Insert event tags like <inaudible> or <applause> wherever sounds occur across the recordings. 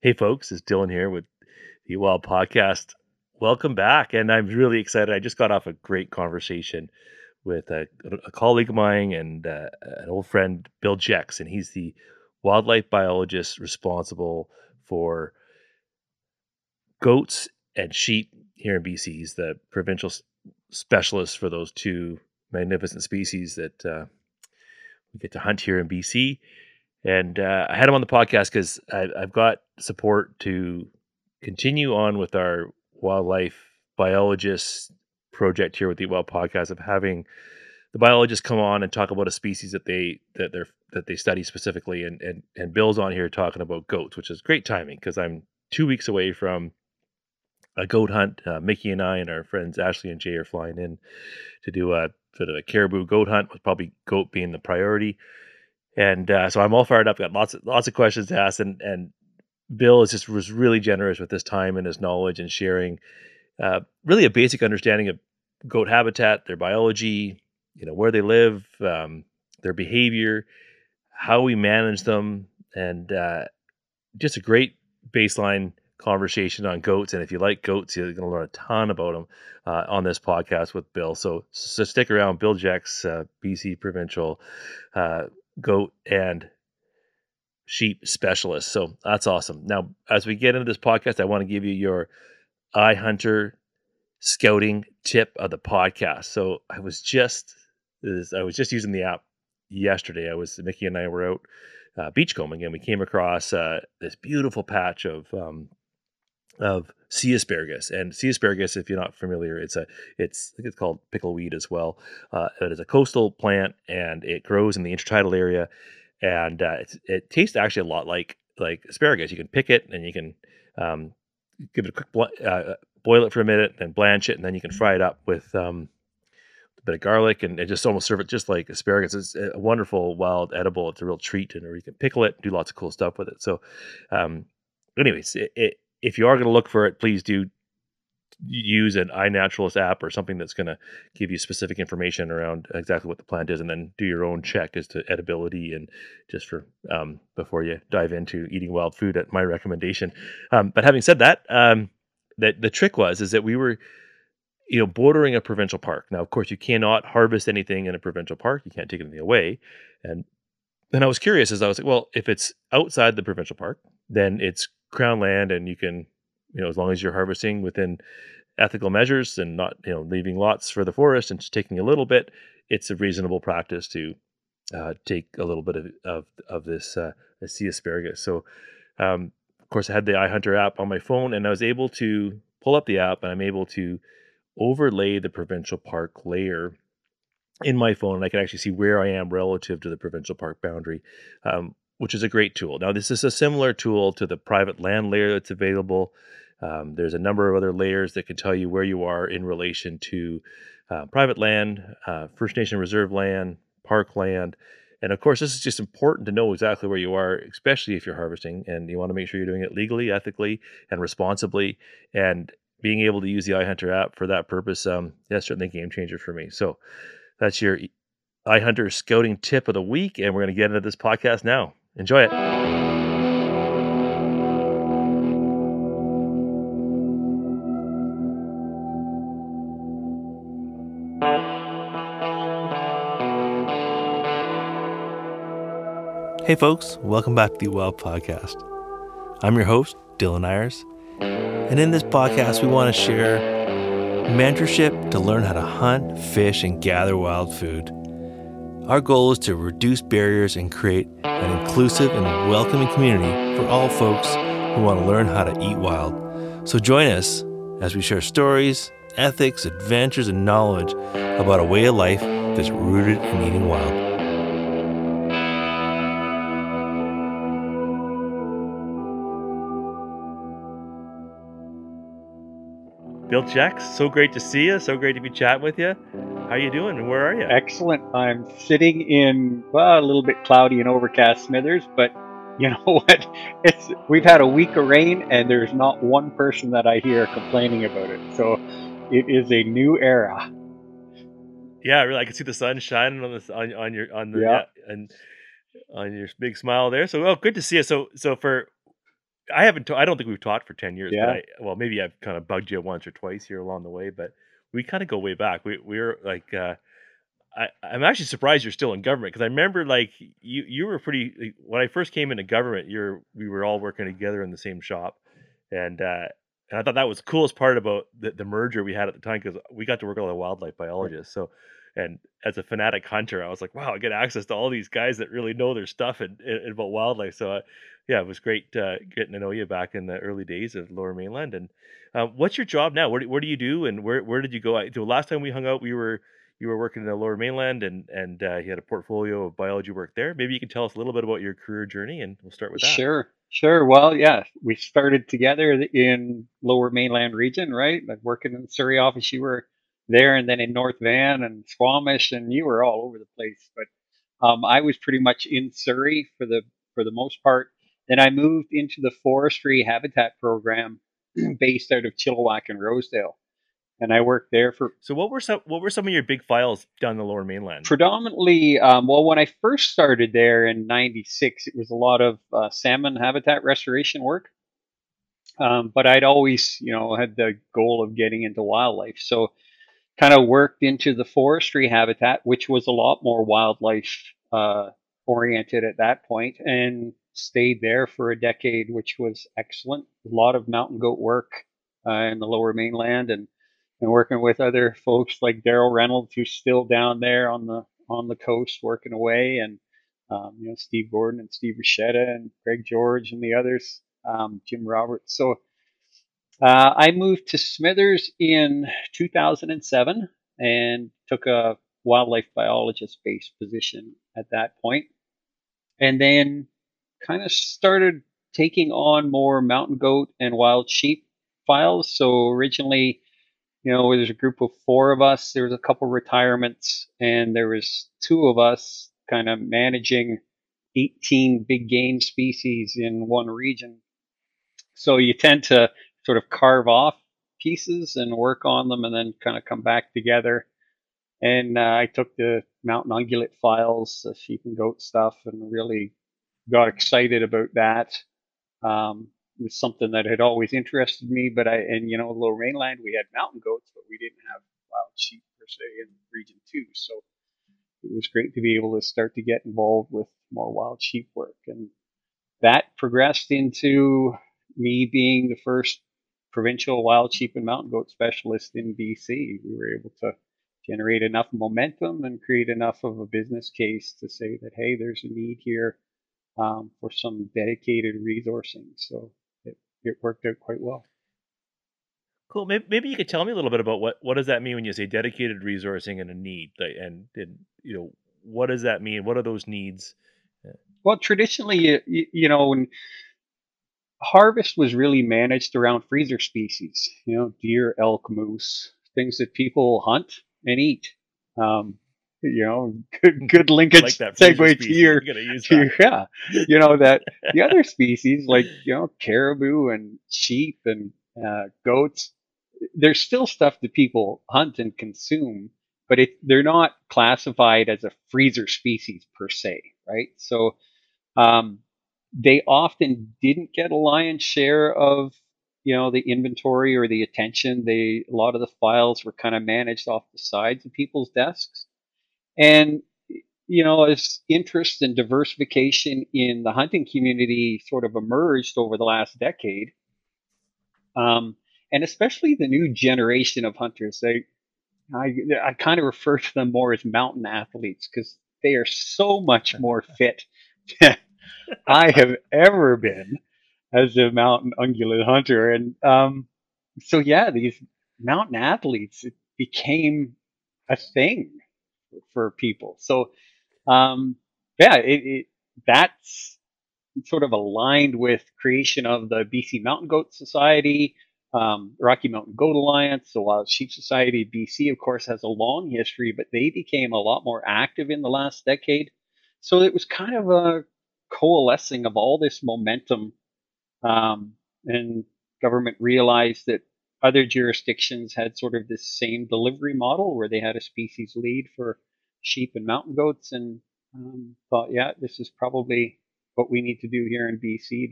Hey, folks, it's Dylan here with the Wild Podcast. Welcome back. And I'm really excited. I just got off a great conversation with a, a colleague of mine and uh, an old friend, Bill Jex, and he's the wildlife biologist responsible for goats and sheep here in BC. He's the provincial specialist for those two magnificent species that uh, we get to hunt here in BC. And uh, I had him on the podcast because I've got support to continue on with our wildlife biologist project here with the Wild Podcast of having the biologists come on and talk about a species that they that they that they study specifically. And and and Bill's on here talking about goats, which is great timing because I'm two weeks away from a goat hunt. Uh, Miki and I and our friends Ashley and Jay are flying in to do a sort of a caribou goat hunt, with probably goat being the priority. And uh, so I'm all fired up. Got lots of lots of questions to ask, and and Bill is just was really generous with his time and his knowledge and sharing uh, really a basic understanding of goat habitat, their biology, you know where they live, um, their behavior, how we manage them, and uh, just a great baseline conversation on goats. And if you like goats, you're going to learn a ton about them uh, on this podcast with Bill. So, so stick around. Bill Jex, uh, BC Provincial uh, Goat and Sheep Specialist. So that's awesome. Now, as we get into this podcast, I want to give you your iHunter scouting tip of the podcast. So I was just I was just using the app yesterday. I was Miki and I were out uh, beachcombing and we came across uh, this beautiful patch of um, of sea asparagus. And sea asparagus, if you're not familiar, it's a it's it's called pickleweed as well. Uh, it is a coastal plant and it grows in the intertidal area, and uh, it tastes actually a lot like like asparagus. You can pick it and you can um, give it a quick bl- uh, boil it for a minute and blanch it, and then you can fry it up with um, a bit of garlic and, and, just almost serve it just like asparagus. It's a wonderful wild edible. It's a real treat, and you can pickle it, do lots of cool stuff with it. So, um, anyways, it, it if you are going to look for it, please do use an iNaturalist app or something that's going to give you specific information around exactly what the plant is, and then do your own check as to edibility and just for um, before you dive into eating wild food. At my recommendation. Um, but having said that, um, that the trick was is that we were, you know, bordering a provincial park. Now, of course, you cannot harvest anything in a provincial park. You can't take anything away, and then I was curious as I was like, well, if it's outside the provincial park, then it's crown land and you can you know as long as you're harvesting within ethical measures and not you know leaving lots for the forest and just taking a little bit it's a reasonable practice to uh, take a little bit of of, of this uh, sea asparagus. So um, of course i had the iHunter app on my phone and i was able to pull up the app and i'm able to overlay the provincial park layer in my phone and i can actually see where i am relative to the provincial park boundary. Um, which is a great tool. Now, this is a similar tool to the private land layer that's available. Um, there's a number of other layers that can tell you where you are in relation to uh, private land, uh, First Nation reserve land, park land. And of course, this is just important to know exactly where you are, especially if you're harvesting and you want to make sure you're doing it legally, ethically, and responsibly. And being able to use the iHunter app for that purpose, um, that's certainly a game changer for me. So that's your iHunter scouting tip of the week. And we're going to get into this podcast now. Enjoy it. Hey, folks, welcome back to the Wild Podcast. I'm your host, Dylan Eyers, and in this podcast, we want to share mentorship to learn how to hunt, fish, and gather wild food. Our goal is to reduce barriers and create an inclusive and welcoming community for all folks who want to learn how to eat wild. So join us as we share stories, ethics, adventures, and knowledge about a way of life that's rooted in eating wild. Bill Jex, so great to see you. So great to be chatting with you. How are you doing where are you? Excellent. I'm sitting in well, a little bit cloudy and overcast Smithers, but <laughs> you know what? It's we've had a week of rain and there's not one person that I hear complaining about it. So it is a new era. Yeah, really, I can see the sun shining on this on, on your on the yeah. yeah. and on your big smile there. So, well, good to see you. So, so for I haven't. I don't think we've talked for ten years. Yeah. But I, well, maybe I've kind of bugged you once or twice here along the way. But we kind of go way back. We we're like. uh I, I'm actually surprised you're still in government because I remember like you you were pretty like, when I first came into government you're we were all working together in the same shop and uh and I thought that was the coolest part about the, the merger we had at the time because we got to work with all the wildlife biologists so and as a fanatic hunter I was like wow I get access to all these guys that really know their stuff and, and about wildlife so uh, yeah it was great uh, getting to know you back in the early days of Lower Mainland and uh, what's your job now where, where do you do and where where did you go the last time we hung out we were you were working in the lower mainland and and uh, you had a portfolio of biology work there maybe you can tell us a little bit about your career journey and we'll start with that Sure, sure. Well, yeah, we started together in Lower Mainland region, right? Like working in the Surrey office, you were there, and then in North Van and Squamish, and you were all over the place. But um, I was pretty much in Surrey for the for the most part. Then I moved into the forestry habitat program <clears throat> based out of Chilliwack and Rosedale, and I worked there for so what were some what were some of your big files down the lower mainland? Predominantly um, well when i first started there in 96 it was a lot of uh, salmon habitat restoration work. Um, but i'd always you know had the goal of getting into wildlife. So kind of worked into the forestry habitat which was a lot more wildlife uh, oriented at that point. And stayed there for a decade which was excellent a lot of mountain goat work uh, in the lower mainland and and working with other folks like Daryl Reynolds, who's still down there on the on the coast working away, and um, you know Steve Gordon and Steve Rachetta and Greg George and the others, um, Jim Roberts. So uh, I moved to Smithers in 2007 and took a wildlife biologist based position at that point, and then kind of started taking on more mountain goat and wild sheep files. So originally you know, there's a group of four of us. There was a couple retirements, and there was two of us kind of managing 18 big game species in one region. So you tend to sort of carve off pieces and work on them, and then kind of come back together. And uh, I took the mountain ungulate files, the sheep and goat stuff, and really got excited about that. Um, it was something that had always interested me. But I, and you know, lower mainland, we had mountain goats, but we didn't have wild sheep per se in region two. So it was great to be able to start to get involved with more wild sheep work. And that progressed into me being the first provincial wild sheep and mountain goat specialist in BC. We were able to generate enough momentum and create enough of a business case to say that, hey, there's a need here um, for some dedicated resourcing. So it, it worked out quite well. cool maybe, maybe you could tell me a little bit about what what does that mean when you say dedicated resourcing and a need like, and, and you know what does that mean what are those needs Well, traditionally, you, you, you know, when harvest was really managed around freezer species, you know, deer, elk, moose, things that people hunt and eat. Um, you know, <laughs> good, good linkage like that segue to your, use to yeah, you know, that <laughs> the other species like, you know, caribou and sheep and uh, goats, there's still stuff that people hunt and consume, but it, they're not classified as a freezer species per se, right? So, um, they often didn't get a lion's share of you know the inventory or the attention. They a lot of the files were kind of managed off the sides of people's desks and you know as interest and diversification in the hunting community sort of emerged over the last decade um, and especially the new generation of hunters they i, I kind of refer to them more as mountain athletes because they are so much <laughs> more fit than I have ever been as a mountain ungulate hunter. And um, so, yeah, these mountain athletes it became a thing for people. So, um, yeah, it, it, that's sort of aligned with creation of the BC Mountain Goat Society, um, Rocky Mountain Goat Alliance, the Wild Sheep Society. BC, of course, has a long history, but they became a lot more active in the last decade. So it was kind of a coalescing of all this momentum, um, and government realized that other jurisdictions had sort of this same delivery model where they had a species lead for sheep and mountain goats, and um, thought, yeah, this is probably what we need to do here in BC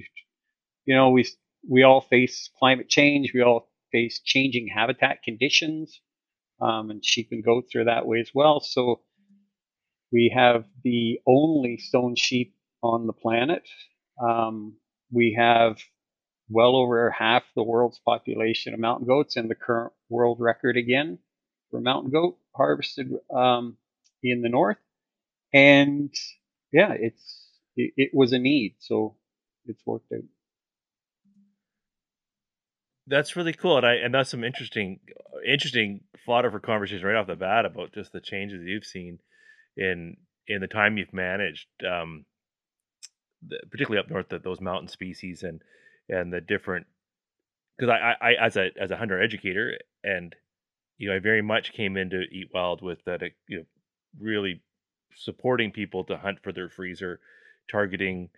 you know, we we all face climate change. We all face changing habitat conditions, um, and sheep and goats are that way as well. So we have the only stone sheep on the planet. Um, we have well over half the world's population of mountain goats and the current world record again for mountain goat harvested um, in the north. And yeah, it's it, it was a need, so it's worked out. That's really cool, and I and that's some interesting interesting fodder for conversation right off the bat about just the changes you've seen in in the time you've managed, um, the, particularly up north, that those mountain species and and the different because I, I, I as a as a hunter educator and you know I very much came into Eat Wild with that uh, you know really supporting people to hunt for their freezer, targeting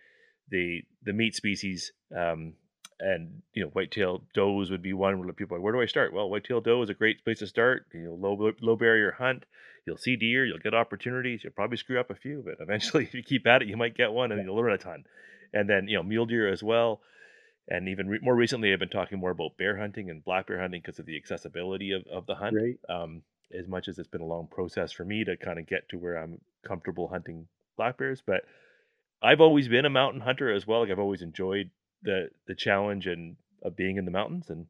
the the meat species um, and you know whitetail does would be one where people are like where do i start? Well whitetail doe is a great place to start you know low low barrier hunt you'll see deer you'll get opportunities you'll probably screw up a few but eventually <laughs> if you keep at it you might get one and you'll learn a ton and then you know mule deer as well and even re- more recently i've been talking more about bear hunting and black bear hunting because of the accessibility of, of the hunt Right. um, as much as it's been a long process for me to kind of get to where i'm comfortable hunting black bears but i've always been a mountain hunter as well like i've always enjoyed the the challenge and of being in the mountains and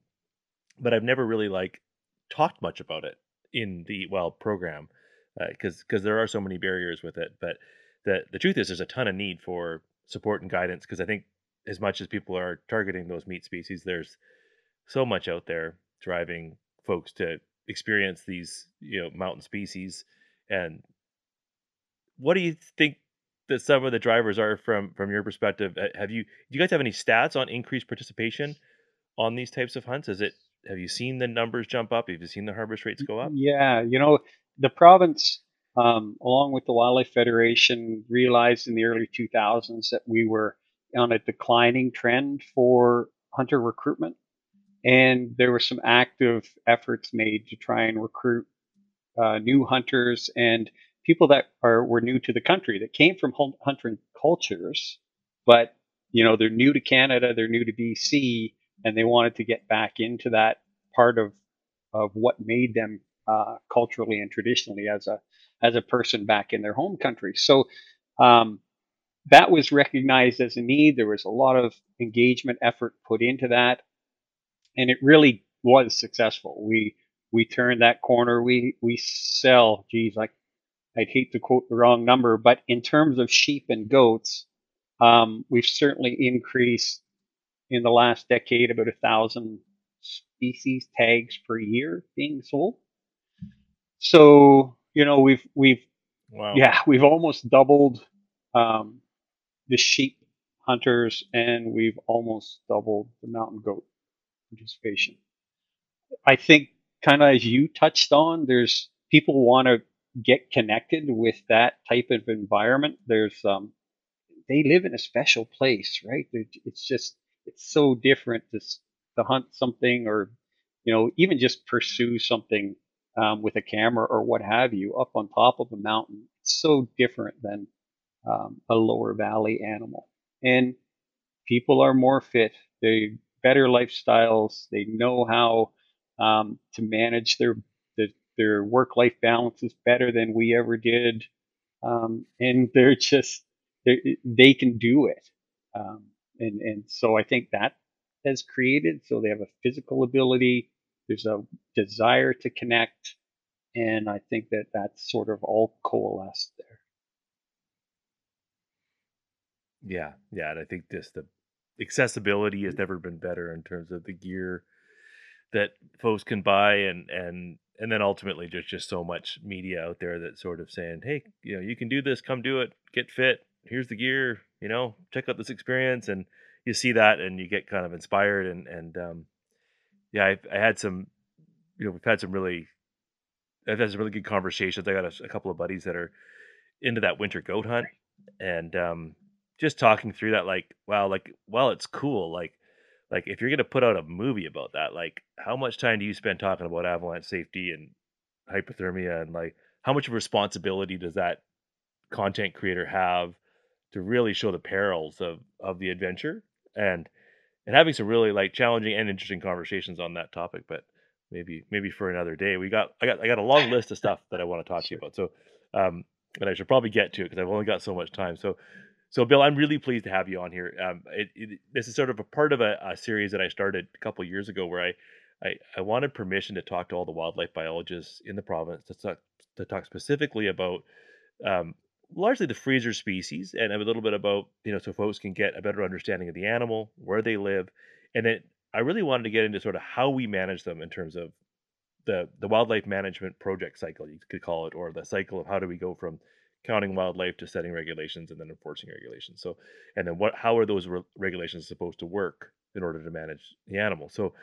but I've never really like talked much about it in the Eat Wild program because because there are so many barriers with it. But the the truth is, there's a ton of need for support and guidance because I think as much as people are targeting those meat species, there's so much out there driving folks to experience these you know mountain species. And what do you think that some of the drivers are from from your perspective? Uh, Have you do you guys have any stats on increased participation on these types of hunts? Is it have you seen the numbers jump up? Have you seen the harvest rates go up? Yeah, you know, the province, um, along with the Wildlife Federation, realized in the early 2000s that we were on a declining trend for hunter recruitment. And there were some active efforts made to try and recruit uh, new hunters and people that are were new to the country that came from hun- hunting cultures, but you know they're new to Canada, they're new to BC, and they wanted to get back into that part of of what made them uh, culturally and traditionally as a as a person back in their home country. So um, that was recognized as a need. There was a lot of engagement effort put into that, and it really was successful. We we turned that corner. We we sell. Geez, like I'd hate to quote the wrong number, but in terms of sheep and goats, um, we've certainly increased in the last decade about a thousand species tags per year being sold. So you know we've we've Wow. yeah we've almost doubled um, the sheep hunters and we've almost doubled the mountain goat participation. I think kind of as you touched on, there's people want to get connected with that type of environment. There's um, they live in a special place, right? It's just it's so different to to hunt something or you know even just pursue something um, with a camera or what have you up on top of a mountain. It's so different than um, a lower valley animal, and people are more fit. They better lifestyles. They know how um, to manage their their, their work life balances better than we ever did, um, and <laughs> they're just they they can do it. Um, and and so I think that has created so they have a physical ability. There's a desire to connect, and I think that that's sort of all coalesced there. Yeah, yeah, and I think just the accessibility has never been better in terms of the gear that folks can buy and and and then ultimately there's just so much media out there that's sort of saying, "Hey, you know, you can do this, come do it, get fit. Here's the gear, you know, check out this experience." And you see that and you get kind of inspired and and um yeah, I I had some you know, we've had some really I've had some really good conversations. I got a, a couple of buddies that are into that winter goat hunt and um just talking through that like wow like well it's cool like like if you're gonna put out a movie about that like how much time do you spend talking about avalanche safety and hypothermia and like how much of responsibility does that content creator have to really show the perils of of the adventure and and having some really like challenging and interesting conversations on that topic. But maybe maybe for another day. We got I got I got a long list of stuff that I want to talk to you about. So um, and I should probably get to it because I've only got so much time. So so Bill, I'm really pleased to have you on here. Um, it, it, this is sort of a part of a, a series that I started a couple years ago where I, I I wanted permission to talk to all the wildlife biologists in the province to talk to talk specifically about um, largely the freezer species and a little bit about you know so folks can get a better understanding of the animal, where they live, and then I really wanted to get into sort of how we manage them in terms of the the wildlife management project cycle you could call it, or the cycle of how do we go from counting wildlife to setting regulations and then enforcing regulations. So and then what how are those re- regulations supposed to work in order to manage the animal? So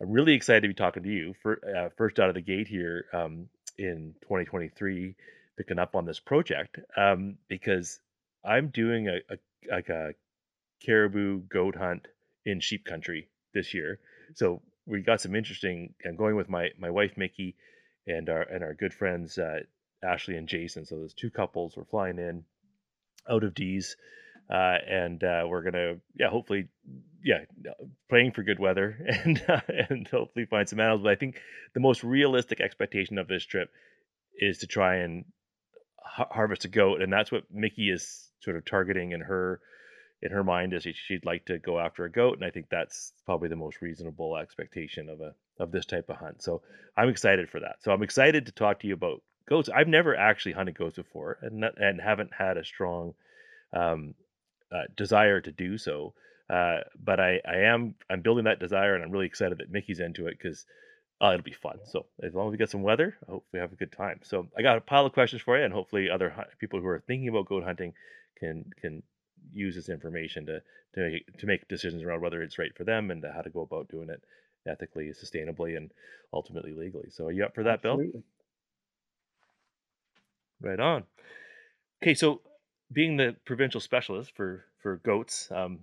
I'm really excited to be talking to you for uh, first out of the gate here um, in 2023, picking up on this project um, because I'm doing a, a like a caribou goat hunt in sheep country this year. So we got some interesting. I'm going with my my wife Miki and our and our good friends uh, Ashley and Jason. So those two couples. We're flying in out of Dease, uh, and uh, we're gonna yeah hopefully yeah praying for good weather <laughs> and uh, and hopefully find some animals. But I think the most realistic expectation of this trip is to try and ha- harvest a goat, and that's what Miki is sort of targeting in her in her mind is she- she'd like to go after a goat, and I think that's probably the most reasonable expectation of a of this type of hunt. So I'm excited for that. So I'm excited to talk to you about goats. I've never actually hunted goats before, and not, and haven't had a strong um, uh, desire to do so. Uh, but I, I am I'm building that desire, and I'm really excited that Miki's into it because uh, it'll be fun. So as long as we get some weather, I hope we have a good time. So I got a pile of questions for you, and hopefully other people who are thinking about goat hunting can can use this information to to make, to make decisions around whether it's right for them and how to go about doing it ethically, sustainably, and ultimately legally. So are you up for that, Bill? Right on. Okay, so being the provincial specialist for for goats, um,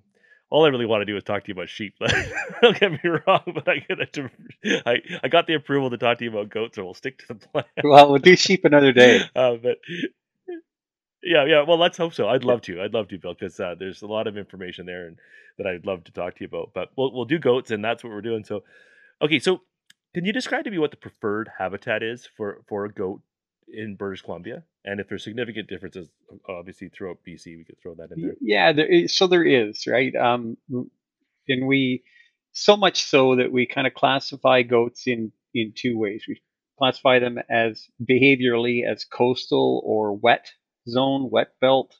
all I really want to do is talk to you about sheep. <laughs> Don't get me wrong, but I get it. I I got the approval to talk to you about goats, so we'll stick to the plan. <laughs> Well, we'll do sheep another day. <laughs> uh, but yeah, yeah. Well, let's hope so. I'd love to. I'd love to, Bill, because uh, there's a lot of information there and that I'd love to talk to you about. But we'll we'll do goats, and that's what we're doing. So, okay. So, can you describe to me what the preferred habitat is for for a goat in British Columbia, and if there's significant differences, obviously throughout BC, we could throw that in there. Yeah, there is, so there is, right? Um, and we so much so that we kind of classify goats in in two ways. We classify them as behaviorally as coastal or wet zone, wet belt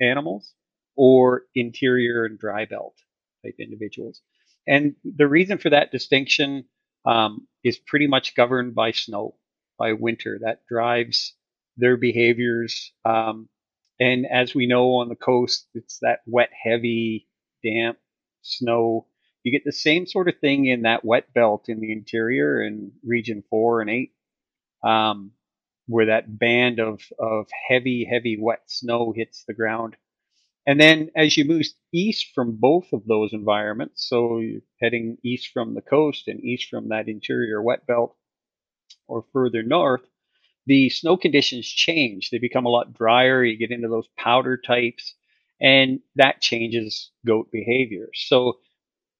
animals, or interior and dry belt type individuals. And the reason for that distinction um, is pretty much governed by snow, by winter. That drives their behaviors. Um, and as we know on the coast, it's that wet, heavy, damp snow. You get the same sort of thing in that wet belt in the interior in region four and eight, um, where that band of, of heavy, heavy, wet snow hits the ground. And then as you move east from both of those environments, so you're heading east from the coast and east from that interior wet belt or further north, the snow conditions change. They become a lot drier. You get into those powder types, and that changes goat behavior. So,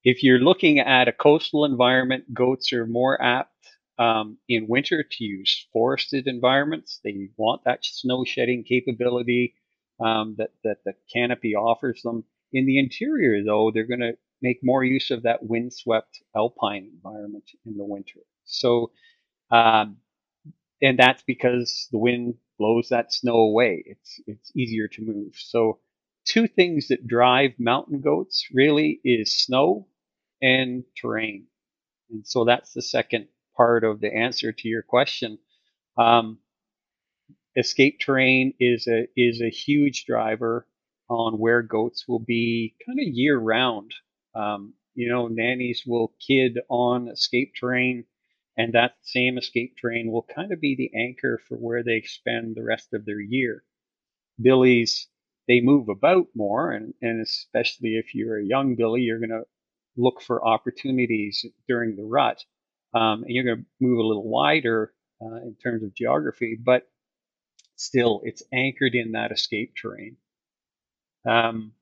if you're looking at a coastal environment, goats are more apt um, in winter to use forested environments. They want that snow shedding capability um, that, that the canopy offers them. In the interior, though, they're going to make more use of that windswept alpine environment in the winter. So, um, and that's because the wind blows that snow away. It's it's easier to move. So two things that drive mountain goats really is snow and terrain. And so that's the second part of the answer to your question. Um, escape terrain is a is a huge driver on where goats will be kind of year round. Um, you know, nannies will kid on escape terrain, and that same escape terrain will kind of be the anchor for where they spend the rest of their year. Billies, they move about more, and, and especially if you're a young billy, you're going to look for opportunities during the rut, um, and you're going to move a little wider uh, in terms of geography, but still it's anchored in that escape terrain. Um,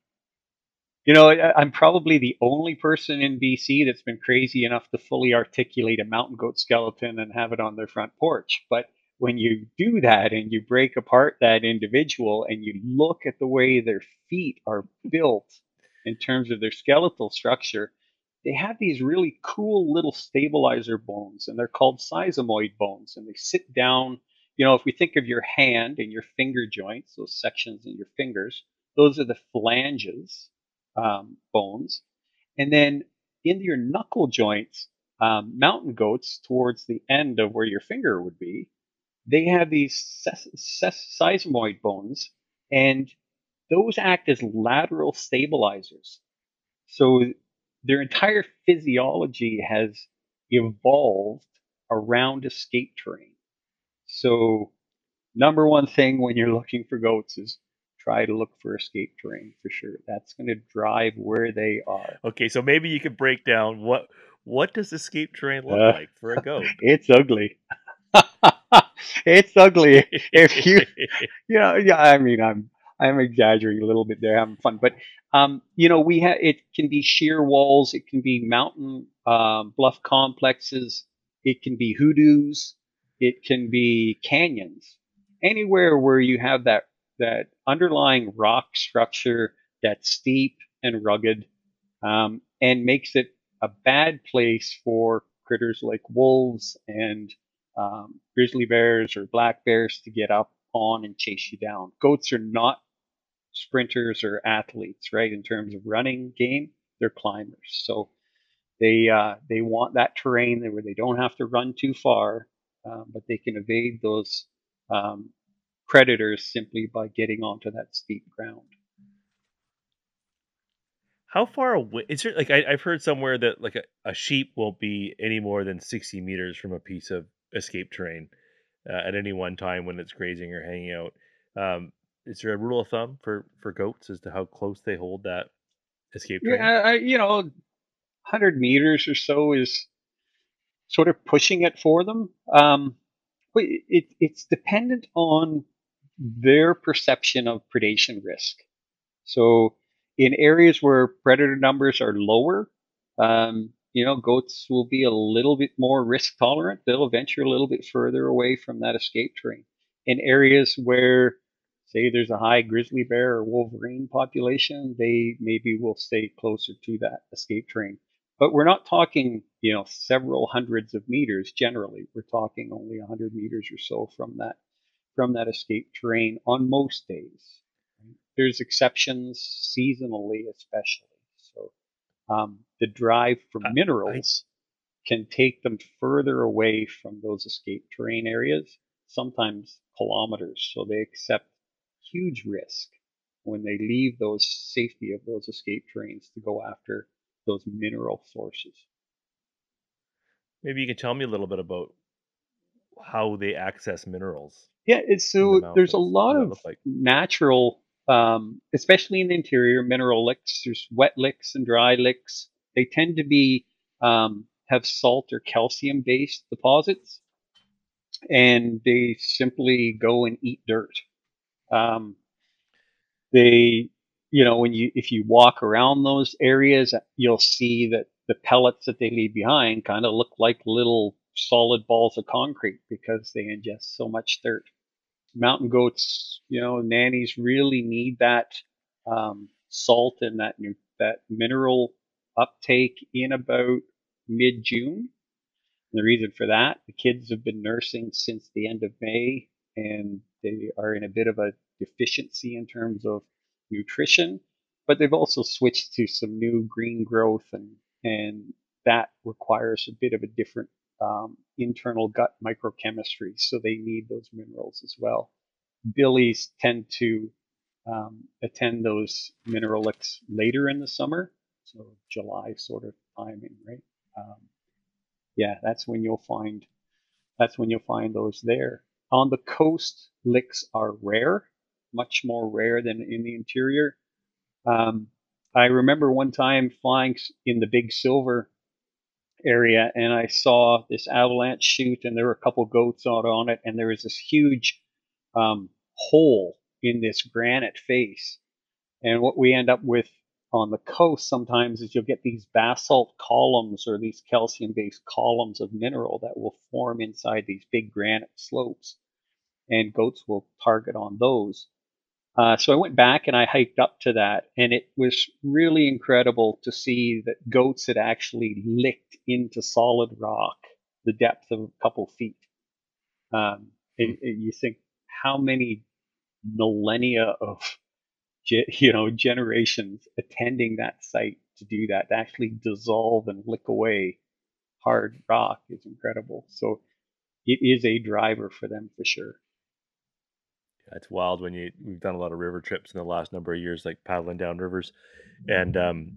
You know, I'm probably the only person in BC that's been crazy enough to fully articulate a mountain goat skeleton and have it on their front porch. But when you do that and you break apart that individual and you look at the way their feet are built in terms of their skeletal structure, they have these really cool little stabilizer bones and they're called sesamoid bones and they sit down you know if we think of your hand and your finger joints those sections in your fingers those are the phalanges um, bones and then in your knuckle joints um, mountain goats towards the end of where your finger would be they have these ses- sesamoid bones and those act as lateral stabilizers so their entire physiology has evolved around escape terrain. So, number one thing when you're looking for goats is try to look for escape terrain for sure. That's going to drive where they are. Okay, so maybe you could break down what what does escape terrain look Uh, like for a goat? <laughs> It's ugly. <laughs> it's ugly. If you <laughs> you know, yeah, I mean, I'm I'm exaggerating a little bit there, having fun, but um, you know, we have it can be sheer walls, it can be mountain um, bluff complexes, it can be hoodoos, it can be canyons, anywhere where you have that that underlying rock structure that's steep and rugged, um, and makes it a bad place for critters like wolves and um, grizzly bears or black bears to get up on and chase you down. Goats are not sprinters or athletes, right? In terms of running game, they're climbers. So they uh, they want that terrain where they don't have to run too far, um, but they can evade those um, predators simply by getting onto that steep ground. How far away is there? Like I, I've heard somewhere that like a, a sheep won't be any more than sixty meters from a piece of escape terrain uh, at any one time when it's grazing or hanging out. Um, is there a rule of thumb for for goats as to how close they hold that escape terrain? Yeah, I, you know, hundred meters or so is sort of pushing it for them. Um, it, it's dependent on their perception of predation risk. So in areas where predator numbers are lower, um, you know, goats will be a little bit more risk tolerant. They'll venture a little bit further away from that escape terrain. In areas where, say, there's a high grizzly bear or wolverine population, they maybe will stay closer to that escape terrain. But we're not talking, you know, several hundreds of meters generally. We're talking only 100 meters or so from that from that escape terrain on most days. There's exceptions seasonally, especially. So um, the drive for I- I- minerals can take them further away from those escape terrain areas, sometimes kilometers. So they accept huge risk when they leave those safety of those escape terrains to go after those mineral sources. Maybe you can tell me a little bit about how they access minerals. Yeah, it's in the so there's a lot What does that of like? natural, um, especially in the interior, mineral licks. There's wet licks and dry licks. They tend to be um, have salt or calcium based deposits, and they simply go and eat dirt. Um, they, you know, when you if you walk around those areas, you'll see that the pellets that they leave behind kind of look like little solid balls of concrete because they ingest so much dirt. Mountain goats, you know, nannies really need that um, salt and that nu- that mineral uptake in about mid June. The reason for that, the kids have been nursing since the end of May, and they are in a bit of a deficiency in terms of nutrition. But they've also switched to some new green growth, and and that requires a bit of a different um, internal gut microchemistry. So they need those minerals as well. Billies tend to um, attend those mineral licks later in the summer, so July sort of timing, right? Um, yeah, that's when you'll find that's when you'll find those there. On the coast, licks are rare, much more rare than in the interior. Um, I remember one time flying in the Big Silver area, and I saw this avalanche chute, and there were a couple goats out on it, and there was this huge um, hole in this granite face. And what we end up with on the coast sometimes is you'll get these basalt columns or these calcium based columns of mineral that will form inside these big granite slopes and goats will target on those uh, so i went back and i hiked up to that and it was really incredible to see that goats had actually licked into solid rock the depth of a couple feet. Um, and, and you think how many millennia of <laughs> you know generations attending that site to do that to actually dissolve and lick away hard rock is incredible. So it is a driver for them for sure it's wild when you we've done a lot of river trips in the last number of years like paddling down rivers and um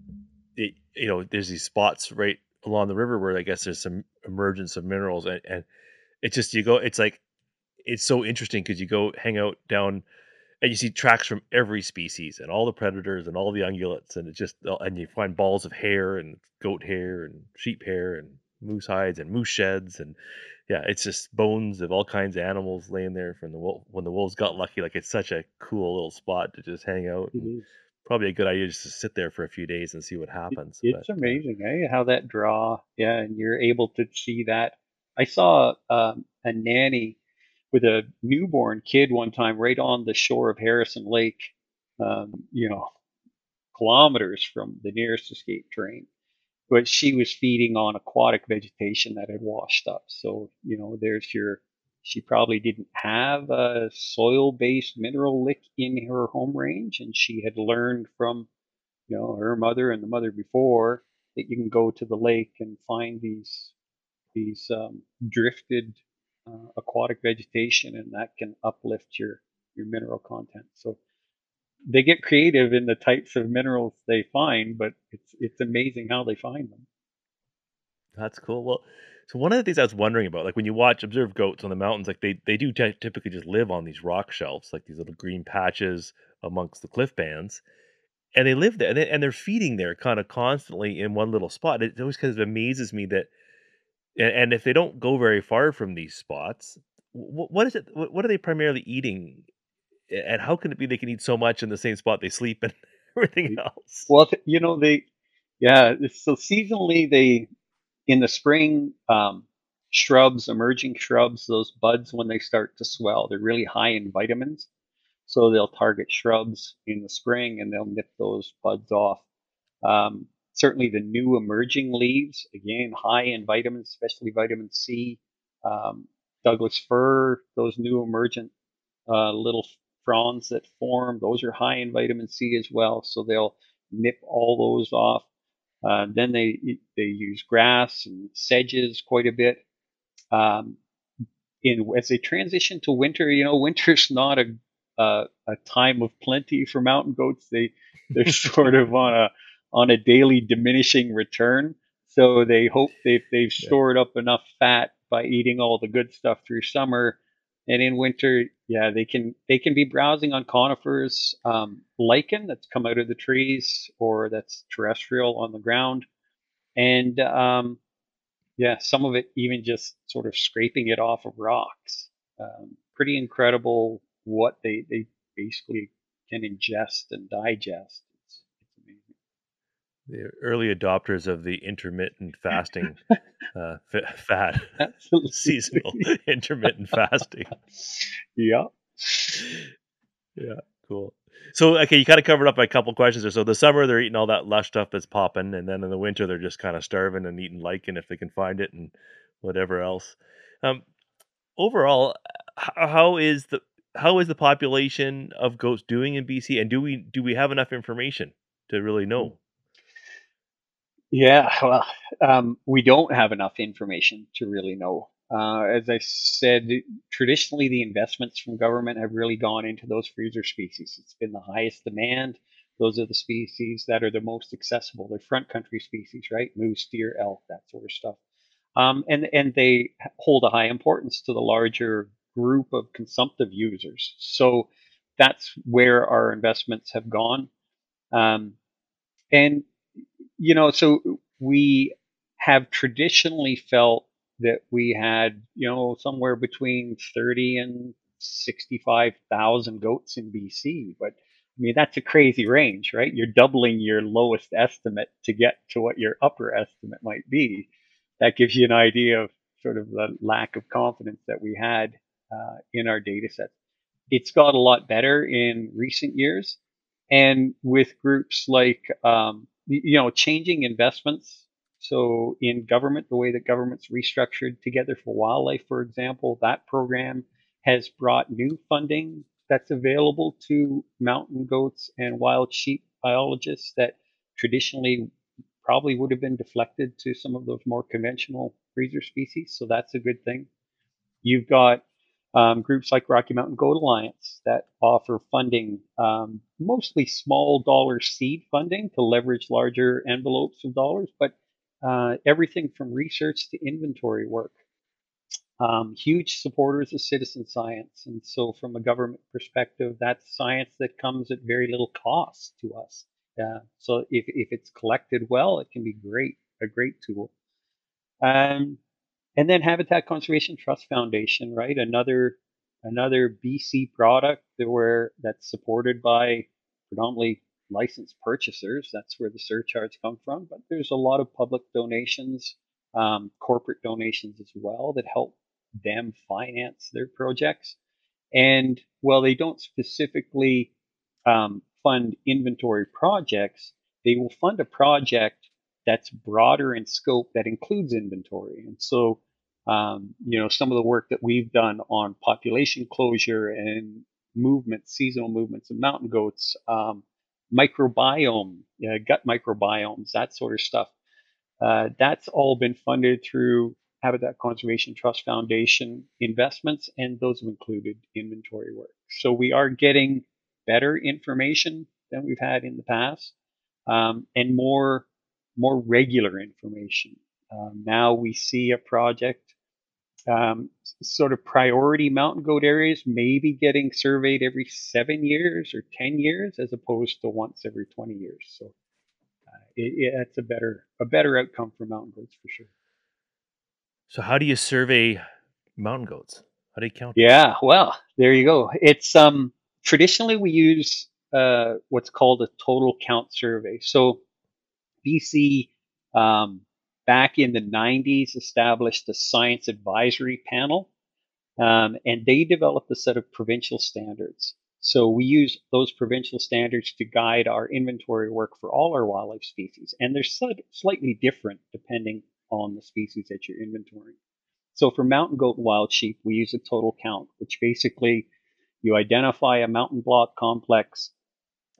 it, you know there's these spots right along the river where i guess there's some emergence of minerals and, and it's just you go it's like it's so interesting because you go hang out down and you see tracks from every species and all the predators and all the ungulates and it just uh, and you find balls of hair and goat hair and sheep hair and moose hides and moose sheds and yeah it's just bones of all kinds of animals laying there from the wolf when the wolves got lucky like it's such a cool little spot to just hang out and probably a good idea just to sit there for a few days and see what happens it's but, amazing eh how that draw yeah and you're able to see that. I saw um, a nanny with a newborn kid one time right on the shore of Harrison Lake, um, you know, kilometers from the nearest escape terrain. But she was feeding on aquatic vegetation that had washed up. So, you know, there's your, she probably didn't have a soil based mineral lick in her home range. And she had learned from, you know, her mother and the mother before that you can go to the lake and find these, these um, drifted uh, aquatic vegetation, and that can uplift your your mineral content. So they get creative in the types of minerals they find, but it's it's amazing how they find them. That's cool. Well, so one of the things I was wondering about, like when you watch observe goats on the mountains, like they they do ty- typically just live on these rock shelves, like these little green patches amongst the cliff bands, and they live there, and, they, and they're feeding there kind of constantly in one little spot. It always kind of amazes me that and, and if they don't go very far from these spots, what, what is it? What are they primarily eating? And how can it be they can eat so much in the same spot they sleep and <laughs> everything else? Well, you know they, yeah. So seasonally, they in the spring, um, shrubs, emerging shrubs, those buds when they start to swell, they're really high in vitamins. So they'll target shrubs in the spring and they'll nip those buds off. Um, certainly the new emerging leaves, again, high in vitamins, especially vitamin C. Um, Douglas fir, those new emergent uh, little fronds that form, those are high in vitamin C as well. So they'll nip all those off. Uh, then they they use grass and sedges quite a bit. Um, in as they transition to winter, you know, <laughs> winter's not a uh, a time of plenty for mountain goats. They they're <laughs> sort of on a on a daily diminishing return. So they hope they've, they've yeah. stored up enough fat by eating all the good stuff through summer. And in winter, yeah, they can they can be browsing on conifers, um, lichen that's come out of the trees or that's terrestrial on the ground, and um, yeah, some of it even just sort of scraping it off of rocks. Um, pretty incredible what they they basically can ingest and digest the early adopters of the intermittent fasting <laughs> uh, f- <laughs> fat seasonal <laughs> intermittent fasting. Yeah. Yeah cool. So okay you kind of covered up by a couple questions there. So the summer they're eating all that lush stuff that's popping and then in the winter they're just kind of starving and eating lichen if they can find it and whatever else. Um, overall how is the how is the population of goats doing in bc and do we do we have enough information to really know yeah, well, um, we don't have enough information to really know. Uh, as I said, traditionally the investments from government have really gone into those freezer species. It's been the highest demand. Those are the species that are the most accessible. They're front country species, right? Moose, deer, elk, that sort of stuff. Um, and and they hold a high importance to the larger group of consumptive users. So that's where our investments have gone. Um, and you know, so we have traditionally felt that we had, you know, somewhere between 30 and 65,000 goats in BC. But I mean, that's a crazy range, right? You're doubling your lowest estimate to get to what your upper estimate might be. That gives you an idea of sort of the lack of confidence that we had uh, in our data set. It's got a lot better in recent years. And with groups like, um, you know, changing investments. So in government, the way that government's restructured Together for Wildlife, for example, that program has brought new funding that's available to mountain goats and wild sheep biologists that traditionally probably would have been deflected to some of those more conventional freezer species. So that's a good thing. You've got um, groups like Rocky Mountain Goat Alliance that offer funding, um, mostly small dollar seed funding to leverage larger envelopes of dollars, but uh, everything from research to inventory work um, huge supporters of citizen science. And so, from a government perspective, that's science that comes at very little cost to us. Uh, so, if, if it's collected well, it can be great, a great tool. Um, and then Habitat Conservation Trust Foundation, right? Another another BC product that that's supported by predominantly licensed purchasers. That's where the surcharge come from. But there's a lot of public donations, um, corporate donations as well that help them finance their projects. And while they don't specifically um, fund inventory projects, they will fund a project that's broader in scope that includes inventory. And so, um, you know, some of the work that we've done on population closure and movement, seasonal movements of mountain goats, um, microbiome, uh, gut microbiomes, that sort of stuff. Uh, that's all been funded through Habitat Conservation Trust Foundation investments, and those have included inventory work. So we are getting better information than we've had in the past, um, and more more regular information. Um, now we see a project, um, sort of priority mountain goat areas, maybe getting surveyed every seven years or ten years, as opposed to once every twenty years. So uh, it, it, that's a better a better outcome for mountain goats for sure. So how do you survey mountain goats? How do you count? Yeah, well, there you go. It's um traditionally we use uh, what's called a total count survey. So BC um, back in the 90s established a science advisory panel, um, and they developed a set of provincial standards. So we use those provincial standards to guide our inventory work for all our wildlife species, and they're slightly different depending on the species that you're inventorying. So for mountain goat and wild sheep, we use a total count, which basically you identify a mountain block complex,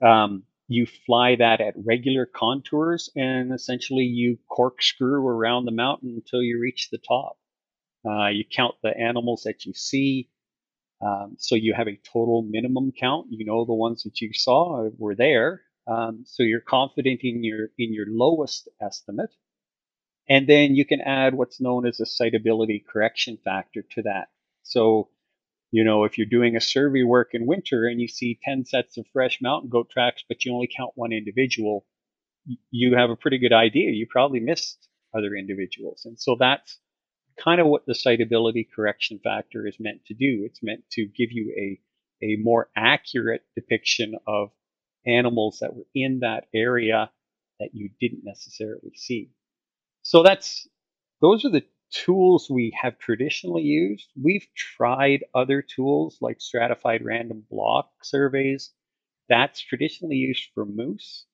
um, you fly that at regular contours, and essentially you corkscrew around the mountain until you reach the top. Uh, you count the animals that you see. Um, so you have a total minimum count. You know the ones that you saw were there. Um, so you're confident in your in your lowest estimate. And then you can add what's known as a sightability correction factor to that. So, you know, if you're doing a survey work in winter and you see 10 sets of fresh mountain goat tracks, but you only count one individual, you have a pretty good idea. You probably missed other individuals. And so that's kind of what the sightability correction factor is meant to do. It's meant to give you a, a more accurate depiction of animals that were in that area that you didn't necessarily see. So that's those are the tools we have traditionally used. We've tried other tools like stratified random block surveys. That's traditionally used for moose.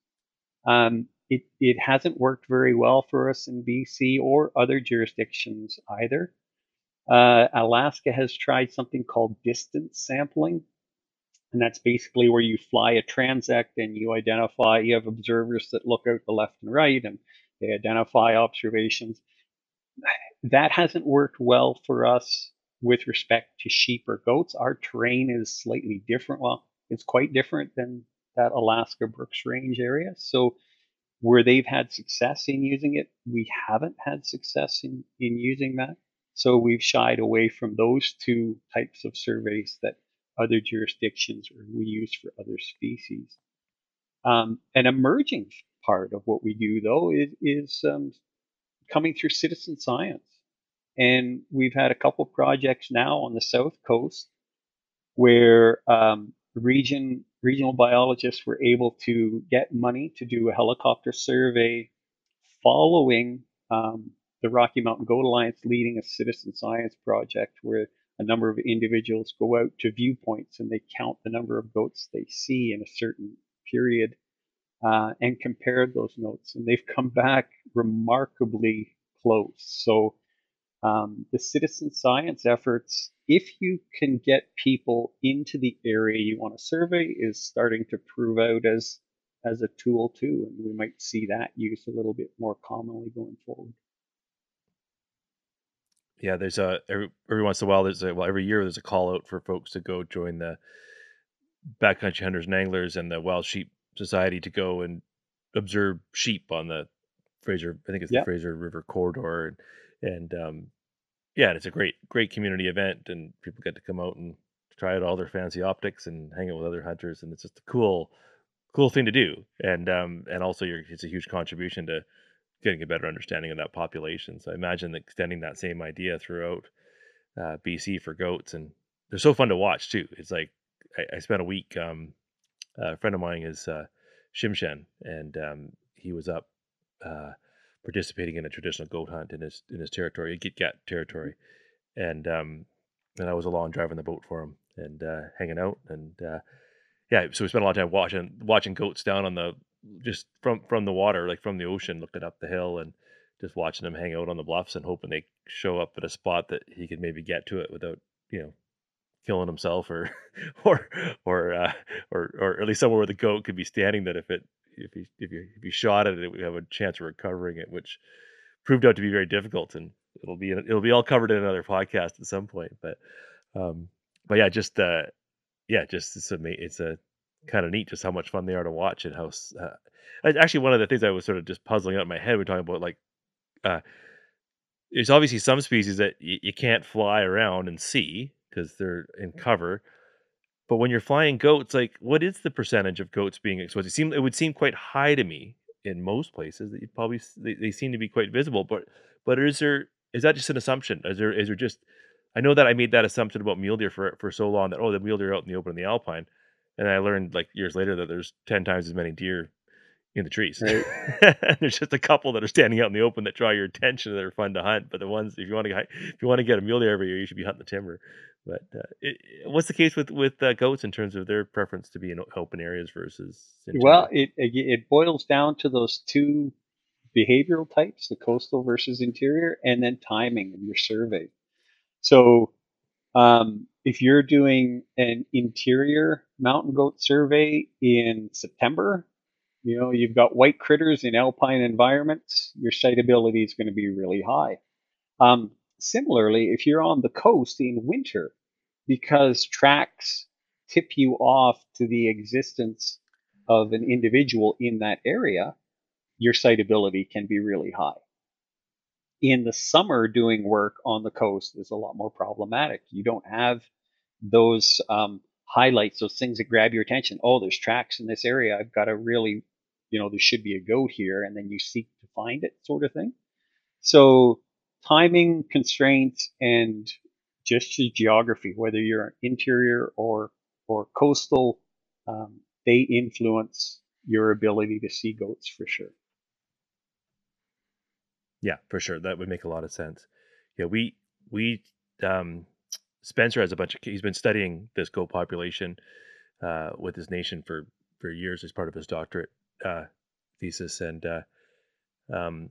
Um, it, it hasn't worked very well for us in BC or other jurisdictions either. Uh, Alaska has tried something called distance sampling, and that's basically where you fly a transect and you identify, you have observers that look out the left and right, and they identify observations. That hasn't worked well for us with respect to sheep or goats. Our terrain is slightly different. Well, it's quite different than that Alaska Brooks Range area. So where they've had success in using it, we haven't had success in, in using that. So we've shied away from those two types of surveys that other jurisdictions or we use for other species. Um, an emerging part of what we do, though, is, is um, coming through citizen science. And we've had a couple projects now on the south coast where um, region regional biologists were able to get money to do a helicopter survey following um, the Rocky Mountain Goat Alliance leading a citizen science project where a number of individuals go out to viewpoints and they count the number of goats they see in a certain period uh, and compared those notes. And they've come back remarkably close. So um, the citizen science efforts, if you can get people into the area you want to survey, is starting to prove out as as a tool too, and we might see that used a little bit more commonly going forward. Yeah, there's a every, every once in a while there's a well every year there's a call out for folks to go join the backcountry hunters and anglers and the wild sheep society to go and observe sheep on the Fraser I think it's the Yep. Fraser River corridor and, and um yeah it's a great great community event and people get to come out and try out all their fancy optics and hang out with other hunters and it's just a cool cool thing to do and um and also you're, it's a huge contribution to getting a better understanding of that population so i imagine extending that same idea throughout uh, bc for goats and they're so fun to watch too it's like i, I spent a week um a friend of mine is uh Tsimshian and um he was up uh participating in a traditional goat hunt in his in his territory Gitga'at territory. And um and i was along driving the boat for him and uh hanging out and uh yeah, so we spent a lot of time watching watching goats down on the just from from the water, like from the ocean, looking up the hill and just watching them hang out on the bluffs and hoping they show up at a spot that he could maybe get to it without, you know, killing himself or <laughs> or or uh, or or at least somewhere where the goat could be standing that if it if he if you if you shot it, it would have a chance of recovering it, which proved out to be very difficult and it'll be it'll be all covered in another podcast at some point. But um but yeah, just uh yeah, just it's a it's a kind of neat just how much fun they are to watch and how uh, actually one of the things I was sort of just puzzling out in my head. We're talking about like uh, there's obviously some species that y- you can't fly around and see because they're in cover. But when you're flying goats, like what is the percentage of goats being exposed? It seemed it would seem quite high to me in most places that you probably they, they seem to be quite visible. But but is there is that just an assumption? Is there is there just I know that I made that assumption about mule deer for for so long that oh the mule deer out in the open in the alpine, and I learned like years later that there's ten times as many deer in the trees. Right. <laughs> there's just a couple that are standing out in the open that draw your attention and that are fun to hunt. But the ones if you want to if you want to get a mule deer every year, you should be hunting the timber. But uh, it, what's the case with with uh, goats in terms of their preference to be in open areas versus Well, it it boils down to those two behavioral types: the coastal versus interior, and then timing of your survey. So, um, if you're doing an interior mountain goat survey in September, you know you've got white critters in alpine environments. Your sightability is going to be really high. Um, similarly, if you're on the coast in winter, because tracks tip you off to the existence of an individual in that area, your sightability can be really high. In the summer, doing work on the coast is a lot more problematic. You don't have those um, highlights, those things that grab your attention. Oh, there's tracks in this area. I've got to really, you know, there should be a goat here, and then you seek to find it, sort of thing. So, timing constraints and just the geography, whether you're interior or or coastal, um, they influence your ability to see goats for sure. Yeah, for sure. That would make a lot of sense. Yeah, we we um Spencer has a bunch of he's been studying this goat population uh with his nation for for years as part of his doctorate uh thesis and uh um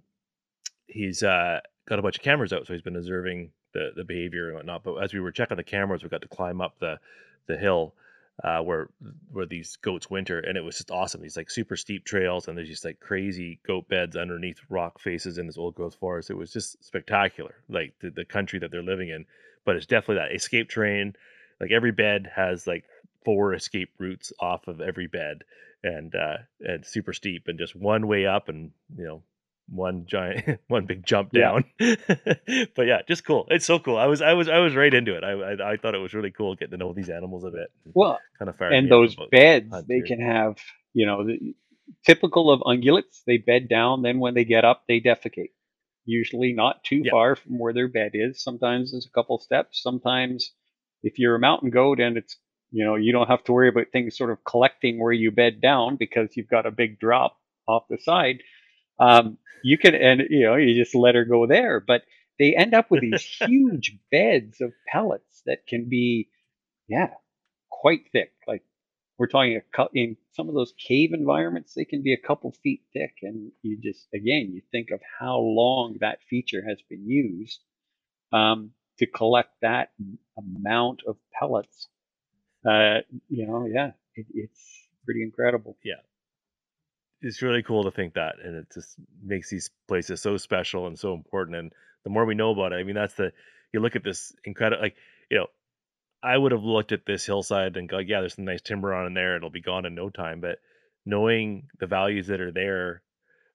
he's uh got a bunch of cameras out so he's been observing the the behavior and whatnot but as we were checking the cameras we got to climb up the the hill uh where where these goats winter and it was just awesome. These like super steep trails and there's just like crazy goat beds underneath rock faces in this old growth forest. It was just spectacular like the, the country that they're living in but it's definitely that escape terrain like every bed has like four escape routes off of every bed and uh and super steep and just one way up and you know one giant <laughs> one big jump Yeah. down <laughs> but yeah just cool it's so cool i was i was i was right into it i i, I thought it was really cool getting to know these animals a bit Well, kind of and those beds, they can have, you know, the, typical of ungulates. They bed down, then when they get up, they defecate. Usually not too Yeah. far from where their bed is. Sometimes it's a couple steps. Sometimes, if you're a mountain goat and it's you know, you don't have to worry about things sort of collecting where you bed down because you've got a big drop off the side. Um, you can, and you know, you just let her go there. But they end up with these <laughs> huge beds of pellets that can be, yeah, quite thick. Like we're talking a in some of those cave environments, they can be a couple feet thick, and you just again you think of how long that feature has been used um, to collect that amount of pellets. Uh, you know, yeah, it, it's pretty incredible. Yeah, it's really cool to think that, and it just makes these places so special and so important. And the more we know about it, I mean, that's the you look at this incredible, like you know, I would have looked at this hillside and go, yeah, there's some nice timber on in there. It'll be gone in no time. But knowing the values that are there,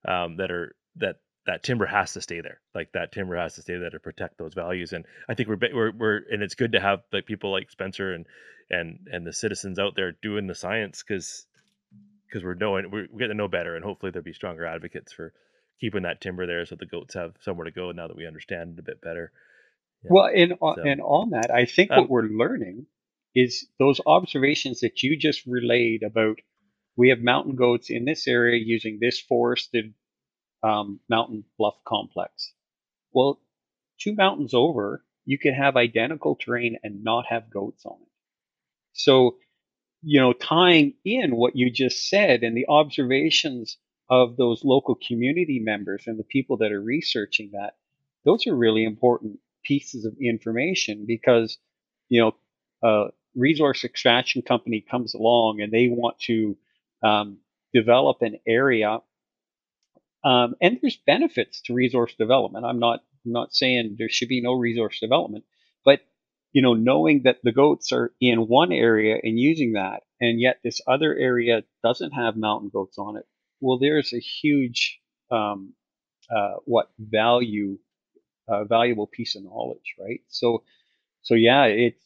um, that are that that timber has to stay there. Like that timber has to stay there to protect those values. And I think we're we're, we're and it's good to have like people like Spencer and and and the citizens out there doing the science because because we're knowing we're, getting to know better and hopefully there'll be stronger advocates for keeping that timber there so the goats have somewhere to go now that we understand it a bit better. Yeah. Well, and so, and on that, I think um, what we're learning is those observations that you just relayed about we have mountain goats in this area using this forested um, mountain bluff complex. Well, two mountains over, you could have identical terrain and not have goats on it. So, you know, tying in what you just said and the observations of those local community members and the people that are researching that, those are really important pieces of information because, you know, a resource extraction company comes along and they want to um, develop an area. Um, and there's benefits to resource development. I'm not I'm not saying there should be no resource development, you know, knowing that the goats are in one area and using that, and yet this other area doesn't have mountain goats on it, well, there's a huge um, uh, what value, uh, valuable piece of knowledge, right? So, so yeah, it's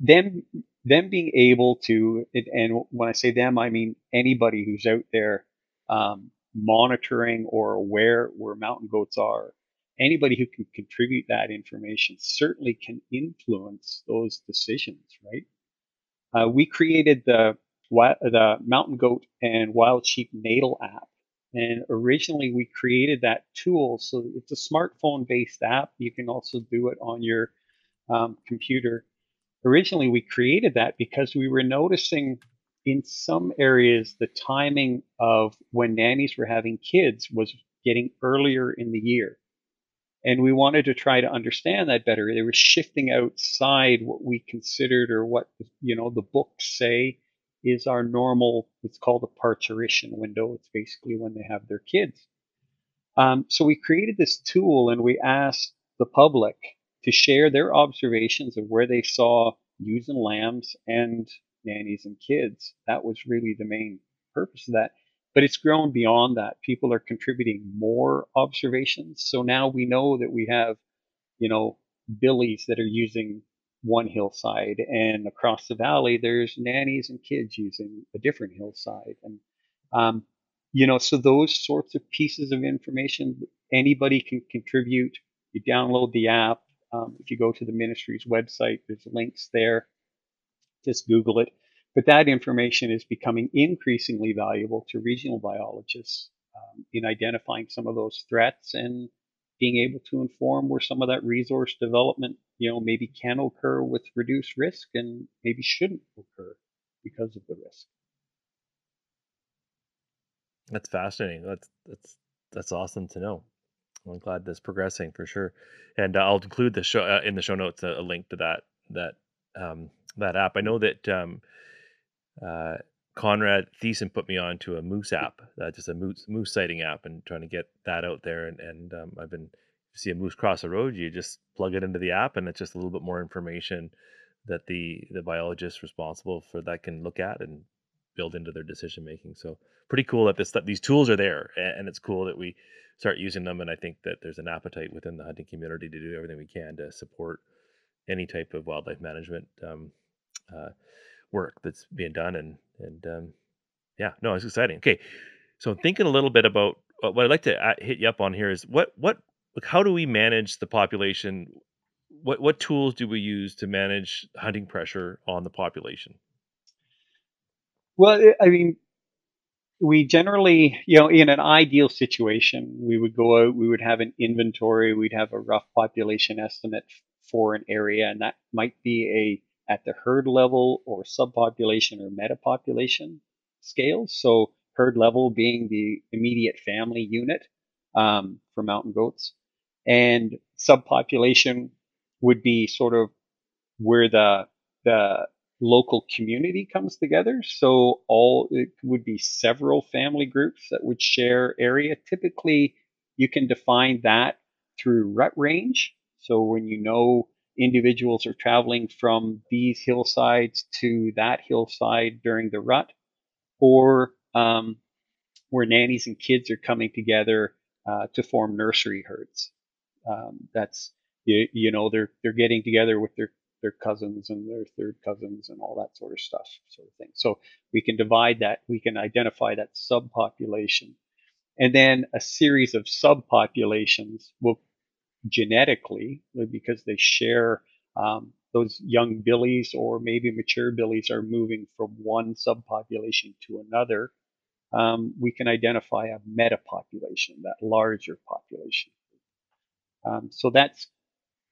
them them being able to, and when I say them, I mean anybody who's out there um, monitoring or aware where mountain goats are. Anybody who can contribute that information certainly can influence those decisions, right? Uh, we created the the Mountain Goat and Wild Sheep Natal app. And originally we created that tool. So it's a smartphone based app. You can also do it on your um, computer. Originally we created that because we were noticing in some areas the timing of when nannies were having kids was getting earlier in the year. And we wanted to try to understand that better. They were shifting outside what we considered or what you know the books say is our normal, it's called a parturition window. It's basically when they have their kids. Um, so we created this tool and we asked the public to share their observations of where they saw ewes and lambs and nannies and kids. That was really the main purpose of that. But it's grown beyond that. People are contributing more observations. So now we know that we have, you know, billies that are using one hillside and across the valley there's nannies and kids using a different hillside and um, you know so those sorts of pieces of information anybody can contribute you download the app um, if you go to the ministry's website there's links there just google it but that information is becoming increasingly valuable to regional biologists um, in identifying some of those threats and being able to inform where some of that resource development, you know, maybe can occur with reduced risk and maybe shouldn't occur because of the risk. That's fascinating. That's that's that's awesome to know. I'm glad that's progressing for sure, and uh, I'll include the show uh, in the show notes a, a, link to that that um, that app. I know that um, uh, Conrad Thiessen put me on to a moose app, uh, just a moose moose sighting app, and trying to get that out there. And and um, I've been see a moose cross the road, you just plug it into the app, and it's just a little bit more information that the the biologist responsible for that can look at and build into their decision making. So pretty cool that this that these tools are there, and it's cool that we start using them. And I think that there's an appetite within the hunting community to do everything we can to support any type of wildlife management um, uh, work that's being done and and um, yeah, no, it's exciting. Okay, so thinking a little bit about what I'd like to hit you up on here is what what how do we manage the population what what tools do we use to manage hunting pressure on the population? Well, I mean, we generally, you know, in an ideal situation, we would go out, we would have an inventory, we'd have a rough population estimate for an area, and that might be a at the herd level or subpopulation or metapopulation scales. So herd level being the immediate family unit um, for mountain goats, and subpopulation would be sort of where the the local community comes together. So all it would be several family groups that would share area. Typically, you can define that through rut range. So when you know individuals are traveling from these hillsides to that hillside during the rut, or um, where nannies and kids are coming together uh, to form nursery herds. Um, that's you, you know they're they're getting together with their their cousins and their third cousins and all that sort of stuff, sort of thing. So we can divide that, we can identify that subpopulation. And then a series of subpopulations will genetically, because they share um, those young billies or maybe mature billies are moving from one subpopulation to another. Um, we can identify a metapopulation, that larger population. Um, so that's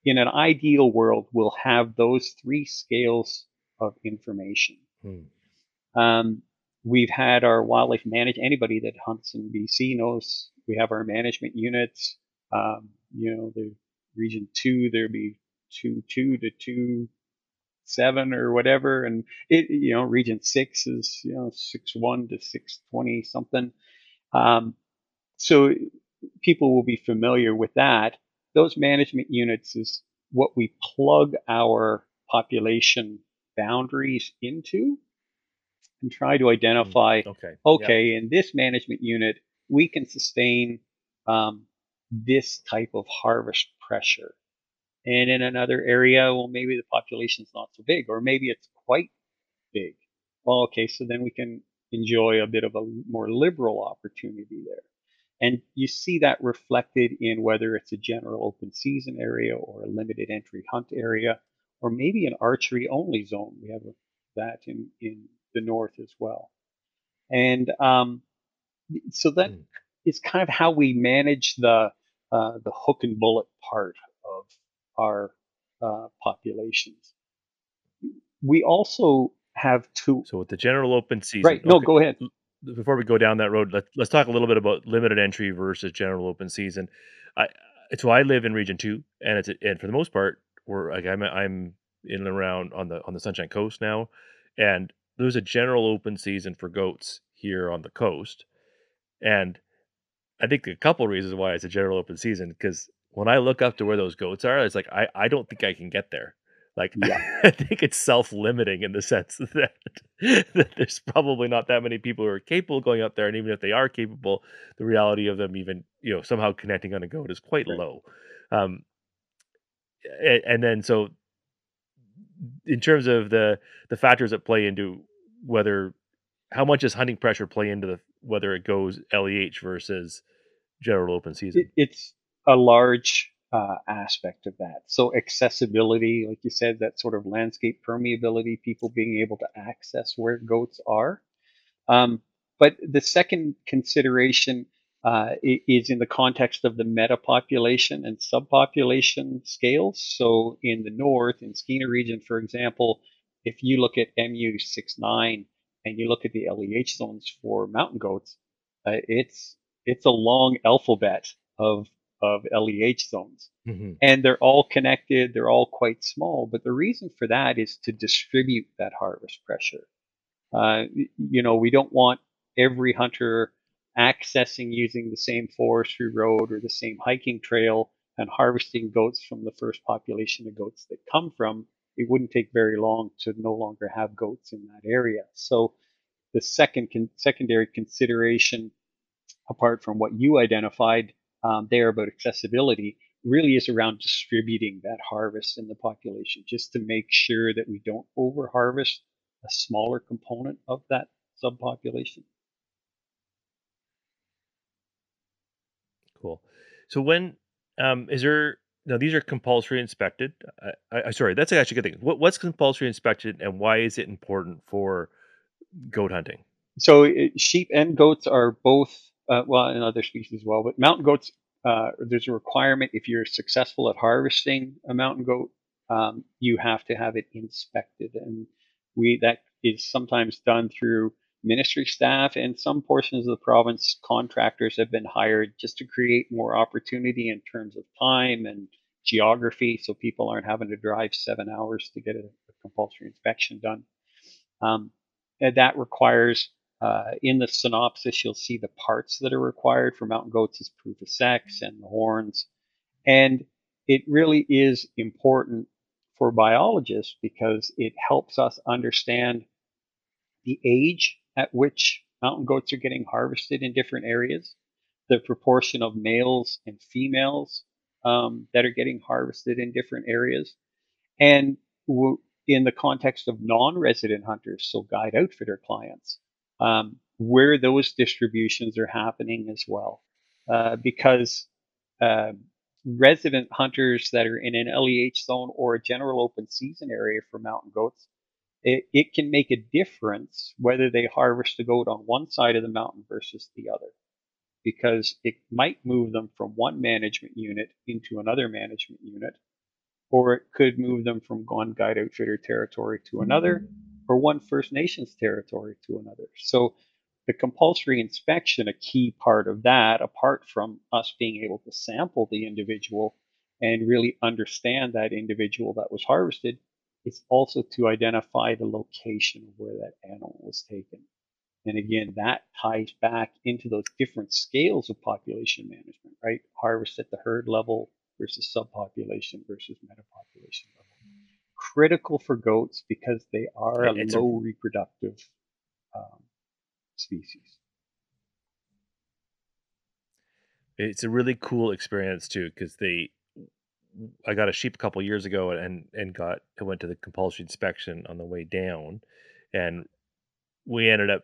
in an ideal world, we'll have those three scales of information. Hmm. Um, we've had our wildlife manage anybody that hunts in BC knows we have our management units. You know, the region two, there'd be two two to two seven or whatever, and it you know region six is you know six one to six twenty something. Um, so people will be familiar with that those management units is what we plug our population boundaries into and try to identify mm, okay, okay yep. in this management unit we can sustain um, this type of harvest pressure and in another area well maybe the population's not so big or maybe it's quite big well okay so then we can enjoy a bit of a more liberal opportunity there and you see that reflected in whether it's a general open season area or a limited entry hunt area, or maybe an archery only zone. We have that in, in the north as well. And um, so that mm. is kind of how we manage the uh, the hook and bullet part of our uh, populations. We also have two. So with the general open season, right? No, okay. go ahead before we go down that road, let, let's talk a little bit about limited entry versus general open season. I so I live in Region Two, and it's and for the most part, we're like I'm I'm in and around on the on the Sunshine Coast now, and there's a general open season for goats here on the coast, and I think a couple reasons why it's a general open season because when I look up to where those goats are, it's like I I don't think I can get there. Like, <laughs> yeah. I think it's self-limiting in the sense <laughs> that, that there's probably not that many people who are capable of going up there, and even if they are capable, the reality of them even you know somehow connecting on a goat is quite right. low. Um, and, and then so, in terms of the the factors that play into whether how much does hunting pressure play into the whether it goes LEH versus general open season? It's a large uh, aspect of that. So accessibility, like you said, that sort of landscape permeability, people being able to access where goats are. Um, but the second consideration uh, is in the context of the metapopulation and subpopulation scales. So in the north, in Skeena region, for example, if you look at MU69 and you look at the LEH zones for mountain goats, uh, it's it's a long alphabet of of LEH zones. Mm-hmm. And they're all connected, they're all quite small. But the reason for that is to distribute that harvest pressure. Uh, you know, we don't want every hunter accessing using the same forestry road or the same hiking trail and harvesting goats from the first population of goats that come from. It wouldn't take very long to no longer have goats in that area. So the second con- secondary consideration, apart from what you identified, um, there about accessibility really is around distributing that harvest in the population just to make sure that we don't over harvest a smaller component of that subpopulation. Cool. So when um, is there now these are compulsory inspected. I, I sorry, that's actually a good thing. What, what's compulsory inspected, and why is it important for goat hunting? So it, sheep and goats are both uh, well, and other species as well, but mountain goats. Uh, there's a requirement if you're successful at harvesting a mountain goat, um, you have to have it inspected, and we that is sometimes done through ministry staff and some portions of the province contractors have been hired just to create more opportunity in terms of time and geography so people aren't having to drive seven hours to get a, a compulsory inspection done um, that requires uh, in the synopsis you'll see the parts that are required for mountain goats is proof of sex and the horns. And it really is important for biologists because it helps us understand the age at which mountain goats are getting harvested in different areas, the proportion of males and females um, that are getting harvested in different areas, and w- in the context of non-resident hunters, so guide outfitter clients, um, where those distributions are happening as well, uh, because uh, resident hunters that are in an LEH zone or a general open season area for mountain goats it, it can make a difference whether they harvest the goat on one side of the mountain versus the other. Because it might move them from one management unit into another management unit or it could move them from one guide outfitter territory to another or one first nations territory to another so the compulsory inspection a key part of that apart from us being able to sample the individual and really understand that individual that was harvested is also to identify the location where that animal was taken. And again, that ties back into those different scales of population management, right? Harvest at the herd level versus subpopulation versus metapopulation level. Critical for goats because they are a low a, reproductive um, species. It's a really cool experience too because they I got a sheep a couple years ago and and got I went to the compulsory inspection on the way down, and we ended up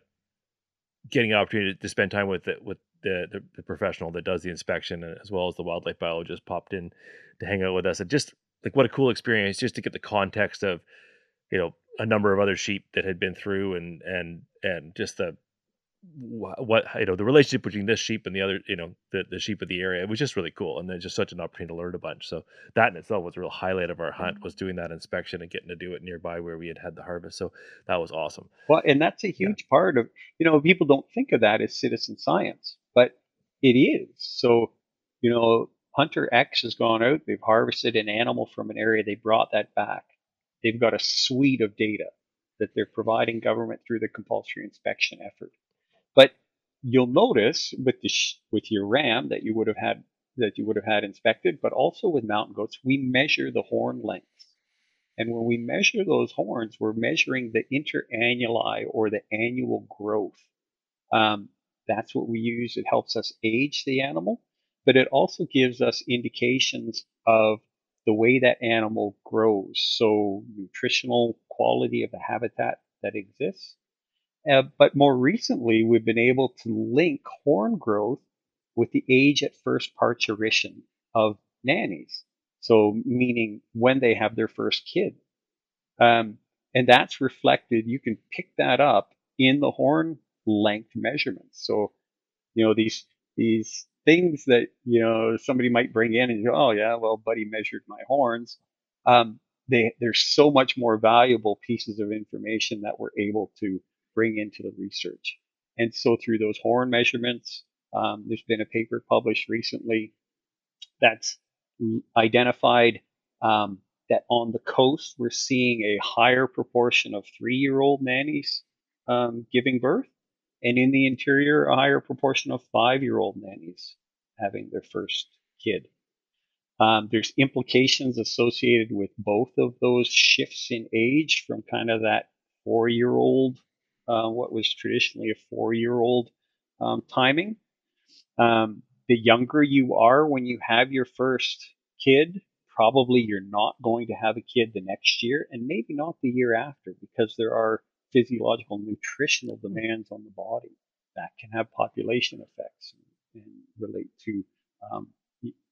getting an opportunity to spend time with the, with the, the, the professional that does the inspection as well as the wildlife biologist popped in to hang out with us and just like what a cool experience just to get the context of you know a number of other sheep that had been through and and and just the what you know the relationship between this sheep and the other you know the, the sheep of the area. It was just really cool and then just such an opportunity to learn a bunch. So that in itself was a real highlight of our hunt mm-hmm. was doing that inspection and getting to do it nearby where we had had the harvest. So that was awesome. Well and that's a huge yeah. part of you know people don't think of that as citizen science but it is. So you know hunter x has gone out they've harvested an animal from an area they brought that back they've got a suite of data that they're providing government through the compulsory inspection effort but you'll notice with the sh- with your ram that you would have had that you would have had inspected, but also with mountain goats, we measure the horn lengths. And when we measure those horns, we're measuring the interannuli or the annual growth. Um, that's what we use. It helps us age the animal, but it also gives us indications of the way that animal grows. So, nutritional quality of the habitat that exists, uh, but more recently, we've been able to link horn growth with the age at first parturition of nannies. So, meaning when they have their first kid. Um, and that's reflected, you can pick that up in the horn length measurements. So, you know, these, these things that, you know, somebody might bring in and go, oh, yeah, well, buddy measured my horns. Um, they, they're so much more valuable pieces of information that we're able to bring into the research. And so through those horn measurements, um, there's been a paper published recently that's identified um, that on the coast we're seeing a higher proportion of three-year-old nannies um, giving birth, and in the interior a higher proportion of five-year-old nannies having their first kid. Um, there's implications associated with both of those shifts in age from kind of that four-year-old uh, what was traditionally a four year old um, timing. Um, the younger you are when you have your first kid, probably you're not going to have a kid the next year and maybe not the year after because there are physiological nutritional demands on the body that can have population effects and, and relate to um,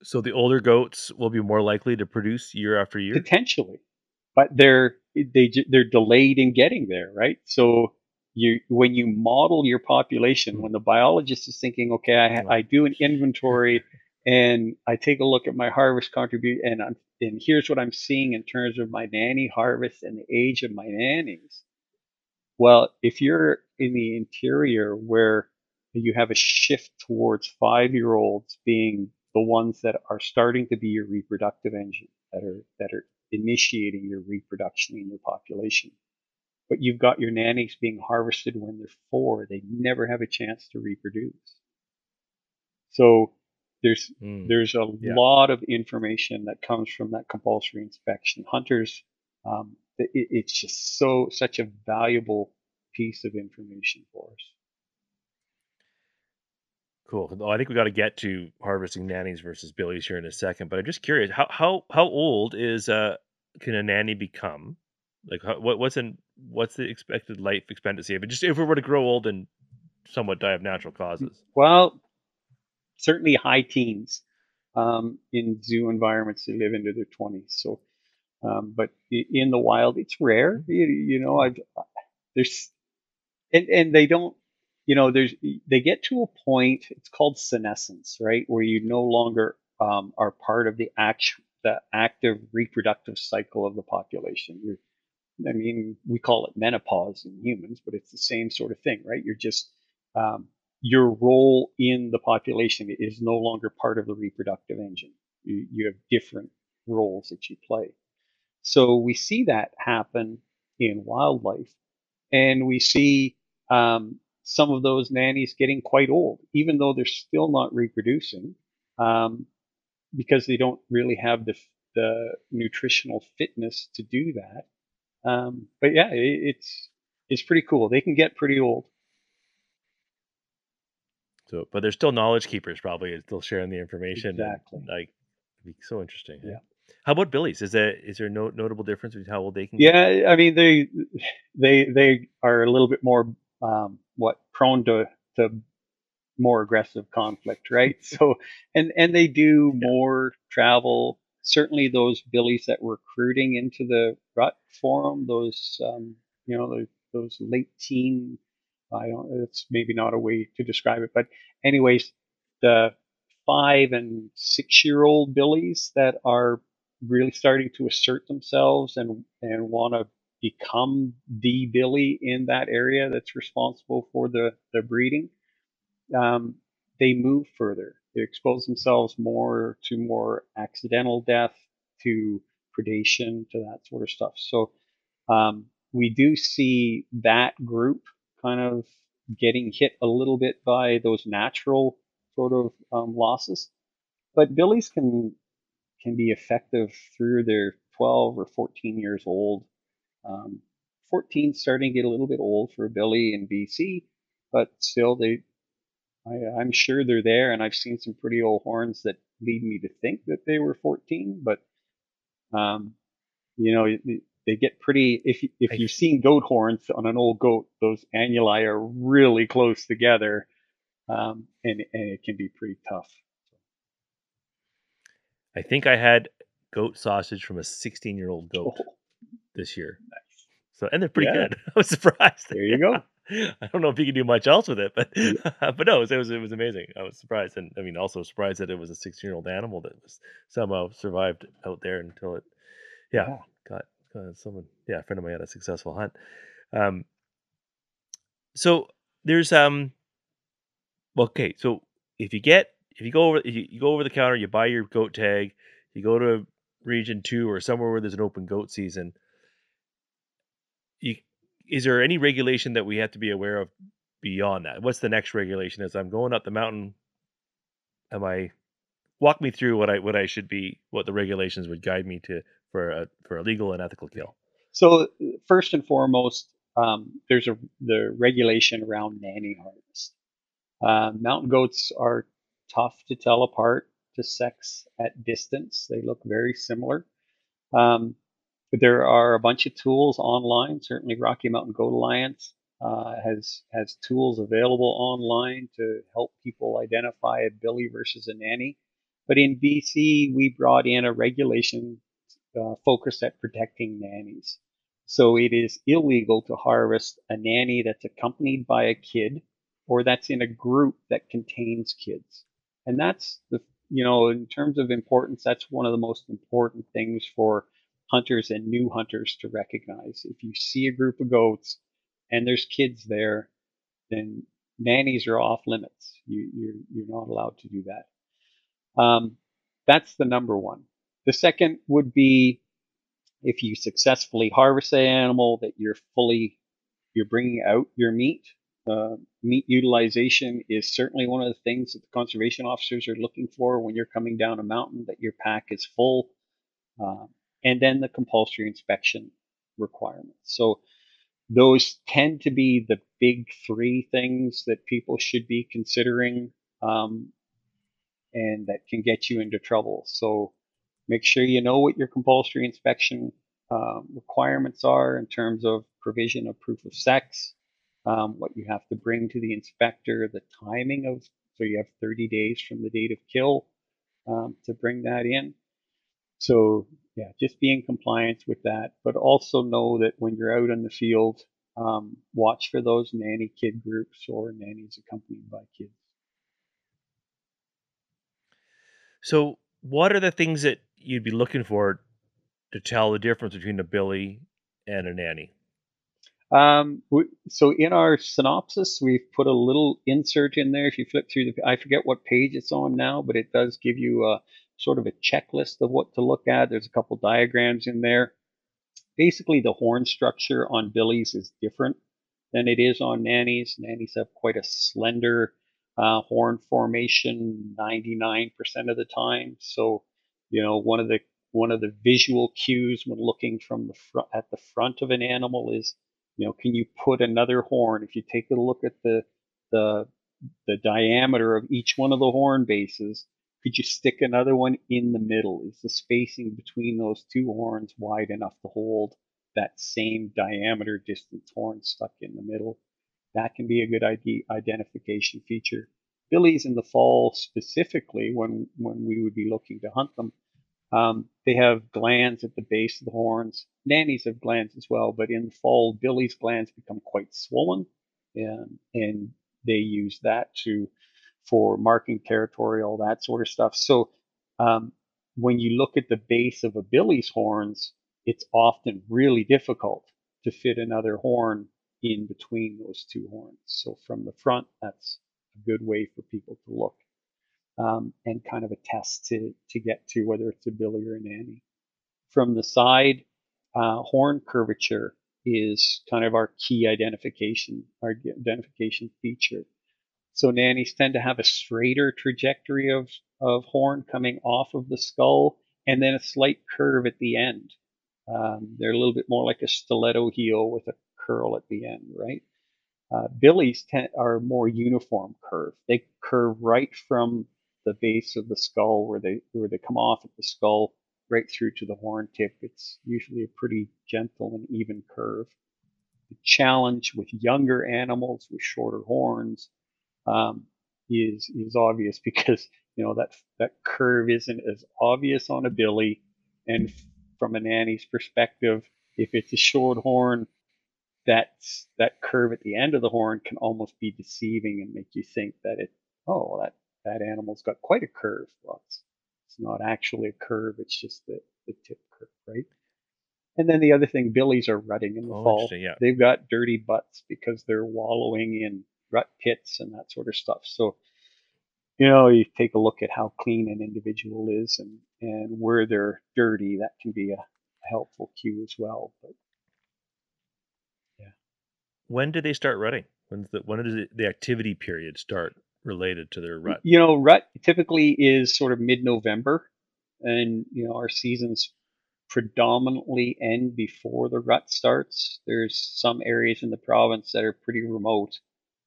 So the older goats will be more likely to produce year after year. potentially, but they're they they're delayed in getting there, right? So you when you model your population, when the biologist is thinking, okay, I, I do an inventory <laughs> and I take a look at my harvest contribute and I'm, and here's what I'm seeing in terms of my nanny harvest and the age of my nannies. Well, if you're in the interior where you have a shift towards five year olds being the ones that are starting to be your reproductive engine, that are that are initiating your reproduction in your population. But you've got your nannies being harvested when they're four. They never have a chance to reproduce. So there's Mm. there's a Yeah. lot of information that comes from that compulsory inspection. Hunters, um, it, it's just so such a valuable piece of information for us. Cool. Oh, I think we got to get to harvesting nannies versus billies here in a second. But I'm just curious how how how old is uh can a nanny become? Like how, what what's in what's the expected life expectancy? If it just if we were to grow old and somewhat die of natural causes. Well, certainly high teens um, in zoo environments. They live into their twenties. So, um, but in the wild, it's rare. You, you know, I've there's and and they don't. You know, there's they get to a point. It's called senescence, right, where you no longer um, are part of the act the active reproductive cycle of the population. You're I mean, we call it menopause in humans, but it's the same sort of thing, right? You're just um, your role in the population is no longer part of the reproductive engine. You, you have different roles that you play. So we see that happen in wildlife, and we see um, some of those nannies getting quite old, even though they're still not reproducing, um, because they don't really have the the nutritional fitness to do that. Um, but yeah, it, it's it's pretty cool. They can get pretty old. So, but they're still knowledge keepers, probably and still sharing the information. and, Exactly. like, it'd be so interesting. Yeah. How about Billy's? Is there is there no notable difference between how old they can? get? Yeah, I mean they they they are a little bit more um, what prone to to more aggressive conflict, right? <laughs> So and and they do Yeah. more travel. Certainly, those billies that were recruiting into the rut forum, those um, you know those, those late teen. I don't. It's maybe not a way to describe it, but anyways, the five and six year old billies that are really starting to assert themselves and and want to become the billy in that area that's responsible for the the breeding um, they move further. They expose themselves more to more accidental death to predation to that sort of stuff. So um, we do see that group kind of getting hit a little bit by those natural sort of um, losses. But billies can can be effective through their 12 or 14 years old. Um, 14 starting to get a little bit old for a Billy in BC, but still they, I, I'm sure they're there, and I've seen some pretty old horns that lead me to think that they were 14. But um, you know, they- get pretty. If you- if you've seen goat horns on an old goat, those annuli are really close together, um, and and it can be pretty tough. I think I had goat sausage from a 16 year old goat Oh, this year. nice. So and they're pretty Yeah. good. <laughs> I was surprised. There you go. <laughs> I don't know if you can do much else with it, but <laughs> but no, it was, it was it was amazing. I was surprised, and I mean, also surprised that it was a 16 year old animal that was somehow survived out there until it, yeah, Yeah. got, got someone. Yeah, a friend of mine had a successful hunt. Um, so there's um, okay, so if you get if you go over you, you go over the counter, you buy your goat tag, you go to region two or somewhere where there's an open goat season. You, is there any regulation that we have to be aware of beyond that? What's the next regulation? As I'm going up the mountain, am I walk me through what I what I should be, what the regulations would guide me to for a for a legal and ethical kill? So first and foremost, um, there's a the regulation around nanny harvest. Uh, mountain goats are tough to tell apart to sex at distance. They look very similar. Um, there are a bunch of tools online. Certainly, Rocky Mountain Goat Alliance uh, has has tools available online to help people identify a billy versus a nanny. But in BC, we brought in a regulation uh, focused at protecting nannies. So it is illegal to harvest a nanny that's accompanied by a kid or that's in a group that contains kids. And that's the, you know, in terms of importance, that's one of the most important things for hunters and new hunters to recognize. If you see a group of goats and there's kids there, then nannies are off limits. You, you're, you're not allowed to do that. Um, that's the number one. The second would be if you successfully harvest an animal that you're fully, you're bringing out your meat. Uh, meat utilization is certainly one of the things that the conservation officers are looking for when you're coming down a mountain, that your pack is full. Uh, and then the compulsory inspection requirements. So those tend to be the big three things that people should be considering um, and that can get you into trouble. So make sure you know what your compulsory inspection um, requirements are in terms of provision of proof of sex, um, what you have to bring to the inspector, the timing of, so you have 30 days from the date of kill um, to bring that in. So yeah, just be in compliance with that, but also know that when you're out in the field, um, watch for those nanny kid groups or nannies accompanied by kids. So, what are the things that you'd be looking for to tell the difference between a billy and a nanny? Um, so in our synopsis, we've put a little insert in there. If you flip through the, I forget what page it's on now, but it does give you a sort of a checklist of what to look at. There's a couple diagrams in there. Basically, the horn structure on Billy's is different than it is on nannies. Nannies have quite a slender uh, horn formation 99% of the time. So, you know, one of the one of the visual cues when looking from the front at the front of an animal is, you know, can you put another horn? If you take a look at the the the diameter of each one of the horn bases, could you stick another one in the middle? Is the spacing between those two horns wide enough to hold that same diameter distance horn stuck in the middle? That can be a good ID identification feature. Billies in the fall specifically, when, when we would be looking to hunt them, um, they have glands at the base of the horns. Nannies have glands as well, but in fall, Billy's glands become quite swollen, and, and they use that to for marking territory, all that sort of stuff. So um, when you look at the base of a billy's horns, it's often really difficult to fit another horn in between those two horns. So from the front, that's a good way for people to look um, and kind of a test to, to get to whether it's a billy or a nanny. From the side, uh, horn curvature is kind of our key identification, our identification feature. So nannies tend to have a straighter trajectory of, of horn coming off of the skull and then a slight curve at the end. Um, they're a little bit more like a stiletto heel with a curl at the end, right? Uh, billies are more uniform curve. They curve right from the base of the skull where they where they come off at the skull right through to the horn tip. It's usually a pretty gentle and even curve. The challenge with younger animals with shorter horns um, is is obvious <laughs> because you know that that curve isn't as obvious on a billy, and from a nanny's perspective, if it's a short horn, that's that curve at the end of the horn can almost be deceiving and make you think that it oh that that animal's got quite a curve. Well, it's, it's not actually a curve; it's just the the tip curve, right? And then the other thing, billies are rutting in the Oh, fall. yeah. They've got dirty butts because they're wallowing in rut pits and that sort of stuff. So, you know, you take a look at how clean an individual is and, and where they're dirty, that can be a, a helpful cue as well. But yeah. When do they start rutting? When's the when does the, the activity period start related to their rut? you know, rut typically is sort of mid-November, and you know our seasons predominantly end before the rut starts. There's some areas in the province that are pretty remote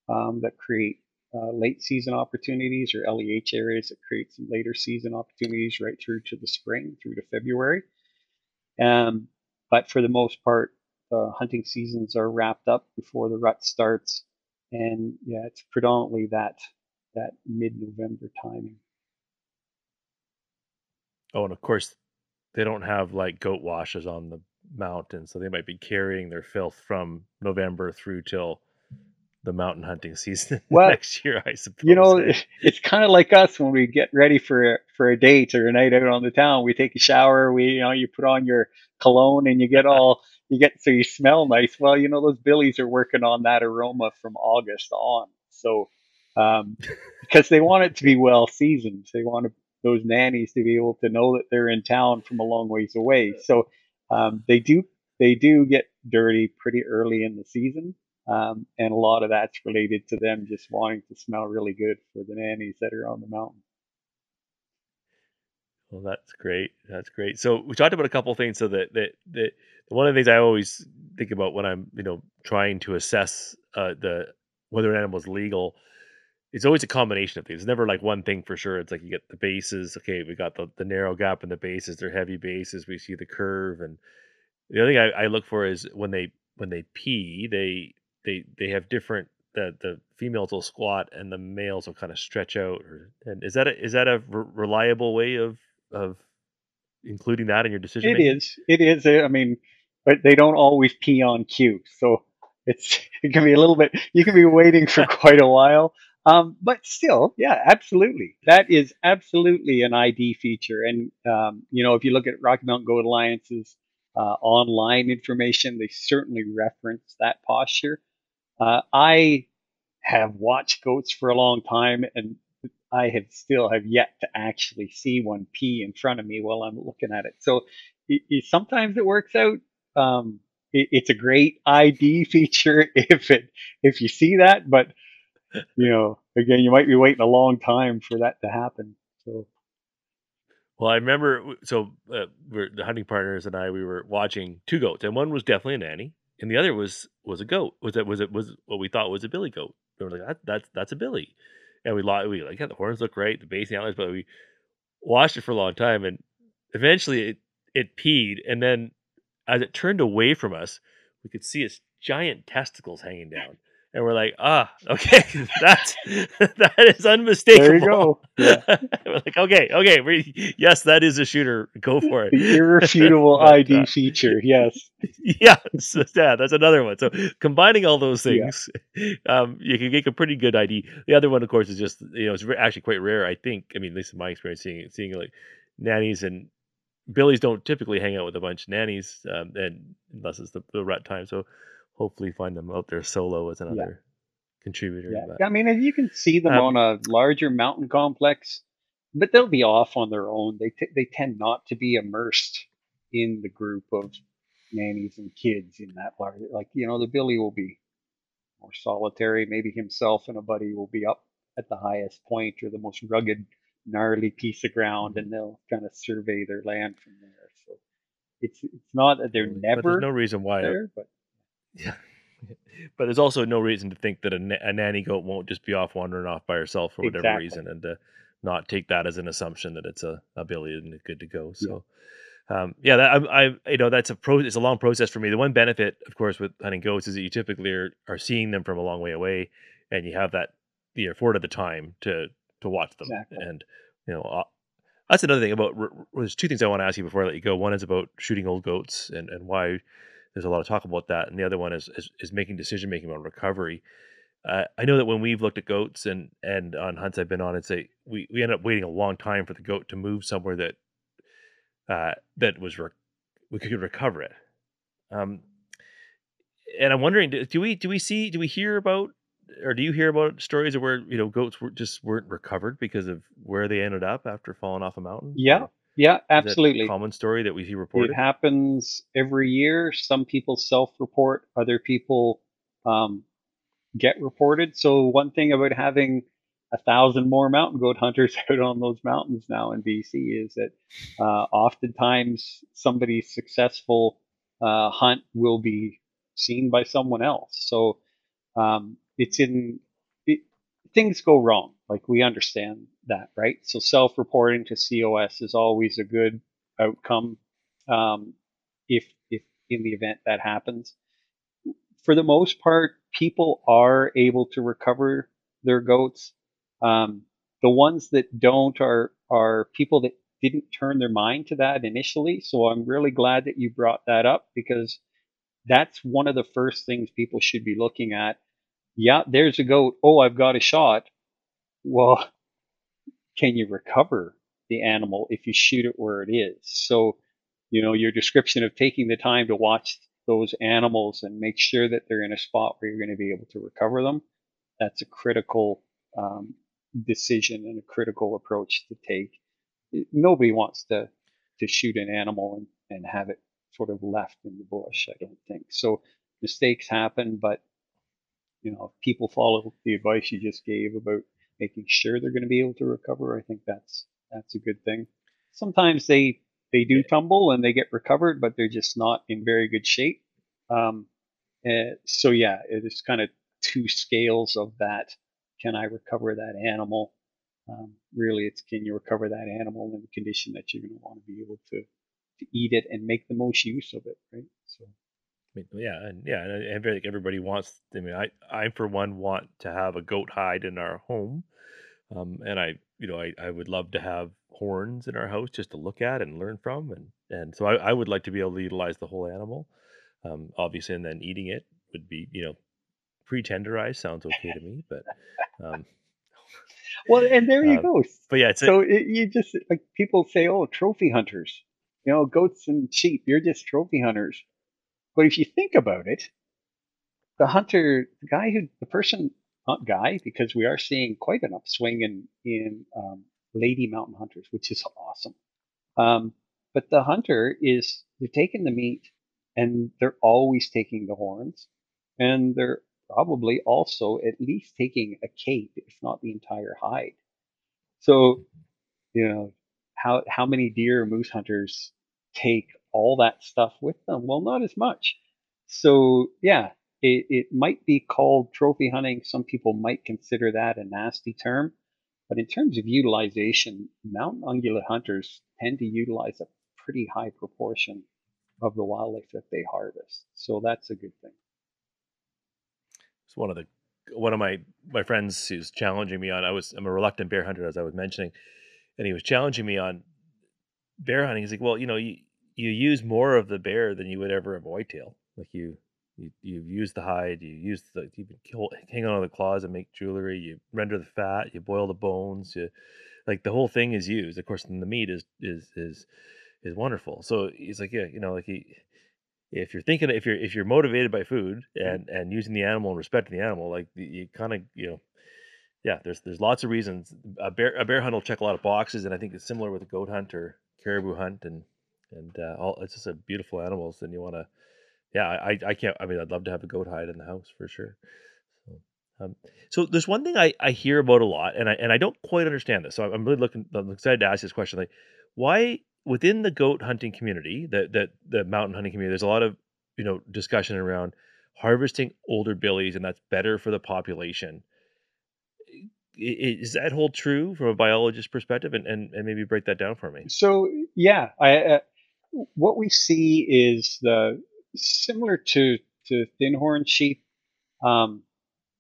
um, that create uh, late season opportunities, or LEH areas that create some later season opportunities right through to the spring, through to February. Um, but for the most part, uh, hunting seasons are wrapped up before the rut starts, and yeah, it's predominantly that that mid-November timing. Oh, and of course, they don't have like goat washes on the mountain, so they might be carrying their filth from November through till the mountain hunting <laughs> season Well, next year, I suppose. you know, it's kind of like us when we get ready for a, for a date or a night out on the town. We take a shower. We, you know, you put on your cologne and you get all <laughs> you get so you smell nice. Well, you know, those billies are working on that aroma from August on. So, um, because they want it to be well seasoned, they want to, those nannies to be able to know that they're in town from a long ways away. So, um, they do they do get dirty pretty early in the season. Um, and a lot of that's related to them just wanting to smell really good for the nannies that are on the mountain. Well, that's great. That's great. So we talked about a couple things. So that that that one of the things I always think about when I'm you know trying to assess uh, the whether an animal is legal, it's always a combination of things. It's never like one thing for sure. It's like you get the bases. Okay, we got the, the narrow gap in the bases. They're heavy bases. We see the curve, and the other thing I, I look for is when they when they pee, they they they have different. The, the females will squat and the males will kind of stretch out. Or, and is that a, is that a re- reliable way of of including that in your decision It making? is. It is. I mean, but they don't always pee on cue, so it's <laughs> it can be a little bit. You can be waiting for <laughs> quite a while. Um, but still, yeah, absolutely. That is absolutely an ID feature. And um, you know, if you look at Rocky Mountain Goat Alliance's uh, online information, they certainly reference that posture. Uh, I have watched goats for a long time, and I have still have yet to actually see one pee in front of me while I'm looking at it. So it, it, sometimes it works out. Um, it, it's a great ID <laughs> feature if it if you see that, but you know, again, you might be waiting a long time for that to happen. So Well, I remember. So uh, the hunting partners and I, we were watching two goats, and one was definitely a nanny, and the other was was a goat. Was it was it was what we thought was a billy goat? And We were like, that, that's that's a billy, and we we like yeah, the horns look great, the base antlers, but we watched it for a long time, and eventually it it peed, and then as it turned away from us, we could see its giant testicles hanging down, and we're like, ah, okay, <laughs> that's <laughs> that is unmistakable. there you go. Yeah. <laughs> we're like, okay, okay, we, yes, that is a shooter. Go for The it. irrefutable But, ID uh, feature. Yes. yeah, so, yeah, that's another one. So combining all those Yeah. things, um, you can get a pretty good ID. The other one, of course, is just you know it's actually quite rare. I think. I mean, at least in my experience, seeing seeing like nannies and billies don't typically hang out with a bunch of nannies, um, and unless it's the, the rut time. So hopefully, find them out there solo as another contributor. Yeah. But I mean, and you can see them Um, on a larger mountain complex, but they'll be off on their own. They t- they tend not to be immersed in the group of nannies and kids in that large. Like you know, the Billy will be more solitary. Maybe himself and a buddy will be up at the highest point or the most rugged, gnarly piece of ground, and they'll kind of survey their land from there. So it's it's not that they're totally. but never there's no reason why. there, but Yeah. <laughs> But there's also no reason to think that a, na- a nanny goat won't just be off wandering off by herself for whatever Exactly. reason, and to not take that as an assumption that it's a, a billy and good to go. So, um, yeah, that, I, I, you know, that's a pro. It's a long process for me. The one benefit, of course, with hunting goats is that you typically are, are seeing them from a long way away, and you have that you're afforded the time to to watch them. Exactly. And you know, uh, that's another thing about. There's two things I want to ask you before I let you go. One is about shooting old goats and and why there's a lot of talk about that, and the other one is is, is making decision making on recovery. Uh, I know that when we've looked at goats and and on hunts I've been on, it's a we we end up waiting a long time for the goat to move somewhere that uh, that was re- we could recover it. Um, and I'm wondering, do do we do we see do we hear about or do you hear about stories of where you know goats were just weren't recovered because of where they ended up after falling off a mountain? Yeah, Or yeah, is that a absolutely. common story that we see reported. It happens every year. Some people self-report, other people um, get reported. So one thing about having a thousand more mountain goat hunters <laughs> out on those mountains now in BC is that uh, oftentimes somebody's successful uh, hunt will be seen by someone else. So um, it's in it, things go wrong. Like we understand that, right? So self-reporting to COS is always a good outcome um, if if in the event that happens. For the most part, people are able to recover their goats. Um, the ones that don't are are people that didn't turn their mind to that initially. So I'm really glad that you brought that up because that's one of the first things people should be looking at. Yeah, there's a goat. Oh, I've got a shot. Well, can you recover the animal if you shoot it where it is? So, you know, your description of taking the time to watch those animals and make sure that they're in a spot where you're going to be able to recover them, that's a critical um, decision and a critical approach to take. Nobody wants to to shoot an animal and, and have it sort of left in the bush. I don't think so. Mistakes happen, but you know, if people follow the advice you just gave about making sure they're going to be able to recover, I think that's that's a good thing. Sometimes they they do tumble and they get recovered, but they're just not in very good shape. Um, so yeah, it is kind of two scales of that. Can I recover that animal? Um, really, it's can you recover that animal in the condition that you're going to want to be able to to eat it and make the most use of it, right? So. I mean, yeah, and yeah, and I feel like everybody wants. I mean, I, I for one want to have a goat hide in our home, um, and I, you know, I, I would love to have horns in our house just to look at and learn from, and and so I, I would like to be able to utilize the whole animal, um, obviously, and then eating it would be, you know, pre-tenderized sounds okay to me, but, um, well, and there you uh, go. but yeah, it's a, So it, you just like people say, oh, trophy hunters, you know, goats and sheep, you're just trophy hunters. But if you think about it, the hunter, the guy who, the person, not guy, because we are seeing quite an upswing in in um, lady mountain hunters, which is awesome. Um, but the hunter is they're taking the meat, and they're always taking the horns, and they're probably also at least taking a cape, if not the entire hide. So, you know, how how many deer moose hunters take all that stuff with them? Well, not as much. So yeah, it, it might be called trophy hunting. Some people might consider that a nasty term. But in terms of utilization, mountain ungulate hunters tend to utilize a pretty high proportion of the wildlife that they harvest. So that's a good thing. it's one of the one of my my friends who's challenging me on. I was I'm a reluctant bear hunter, as I was mentioning, and he was challenging me on bear hunting. He's like, well, you know, you you use more of the bear than you would ever of a whitetail. Like you you you use the hide, you use the you can kill, hang on to the claws and make jewelry. You render the fat, you boil the bones. You like the whole thing is used. Of course, and the meat is is is is wonderful. So he's like, yeah, you know, like he, if you're thinking if you're if you're motivated by food mm-hmm. and and using the animal and respecting the animal, like you- you kind of you know, yeah, there's there's lots of reasons. A bear a bear hunt will check a lot of boxes, and I think it's similar with a goat hunt or caribou hunt, and and uh, all it's just a beautiful animals, and you want to, yeah, I I can't. I mean, I'd love to have a goat hide in the house for sure. So, um, so there's one thing I, I hear about a lot, and I and I don't quite understand this. So I'm really looking. I'm excited to ask this question. Like, why within the goat hunting community, that the the mountain hunting community, there's a lot of you know discussion around harvesting older billies, and that's better for the population. Is that hold true from a biologist perspective, and, and, and maybe break that down for me? So yeah, I, uh, what we see is the similar to to thin horn sheep um,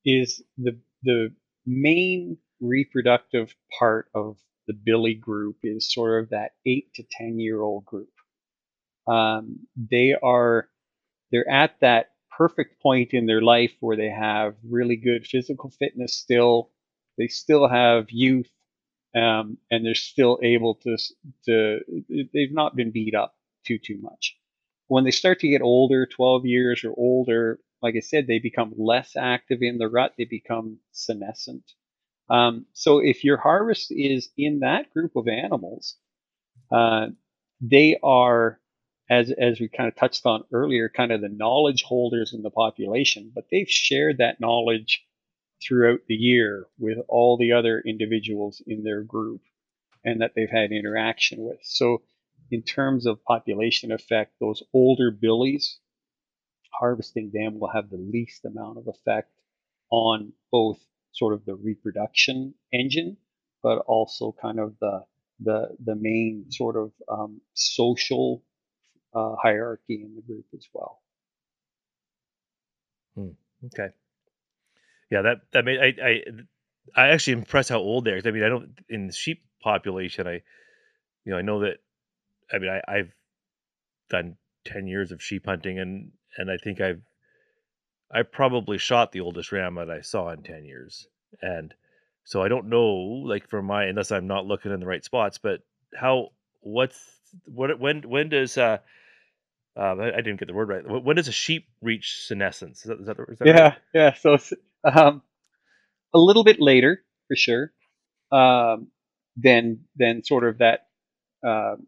is the the main reproductive part of the billy group is sort of that eight to ten year old group. Um, they are they're at that perfect point in their life where they have really good physical fitness still. They still have youth, um, and they're still able to to. They've not been beat up too too much. When they start to get older, 12 years or older, like I said, they become less active in the rut. They become senescent. Um, so if your harvest is in that group of animals, uh, they are, as as we kind of touched on earlier, kind of the knowledge holders in the population, but they've shared that knowledge throughout the year with all the other individuals in their group and that they've had interaction with. So in terms of population effect, those older billies, harvesting them will have the least amount of effect on both sort of the reproduction engine, but also kind of the the the main sort of um, social uh, hierarchy in the group as well. Hmm, Okay. Yeah, that that made I I I actually impressed how old they are. I mean, I don't in the sheep population. I you know, I know that. I mean, I, I've done ten years of sheep hunting, and and I think I've I probably shot the oldest ram that I saw in ten years, and so I don't know, like for my unless I'm not looking in the right spots, but how what's what when when does uh um, I, I didn't get the word right. When does a sheep reach senescence? Is that, is that, the- is right? Yeah, yeah. So um, a little bit later for sure. Um, than than sort of that um,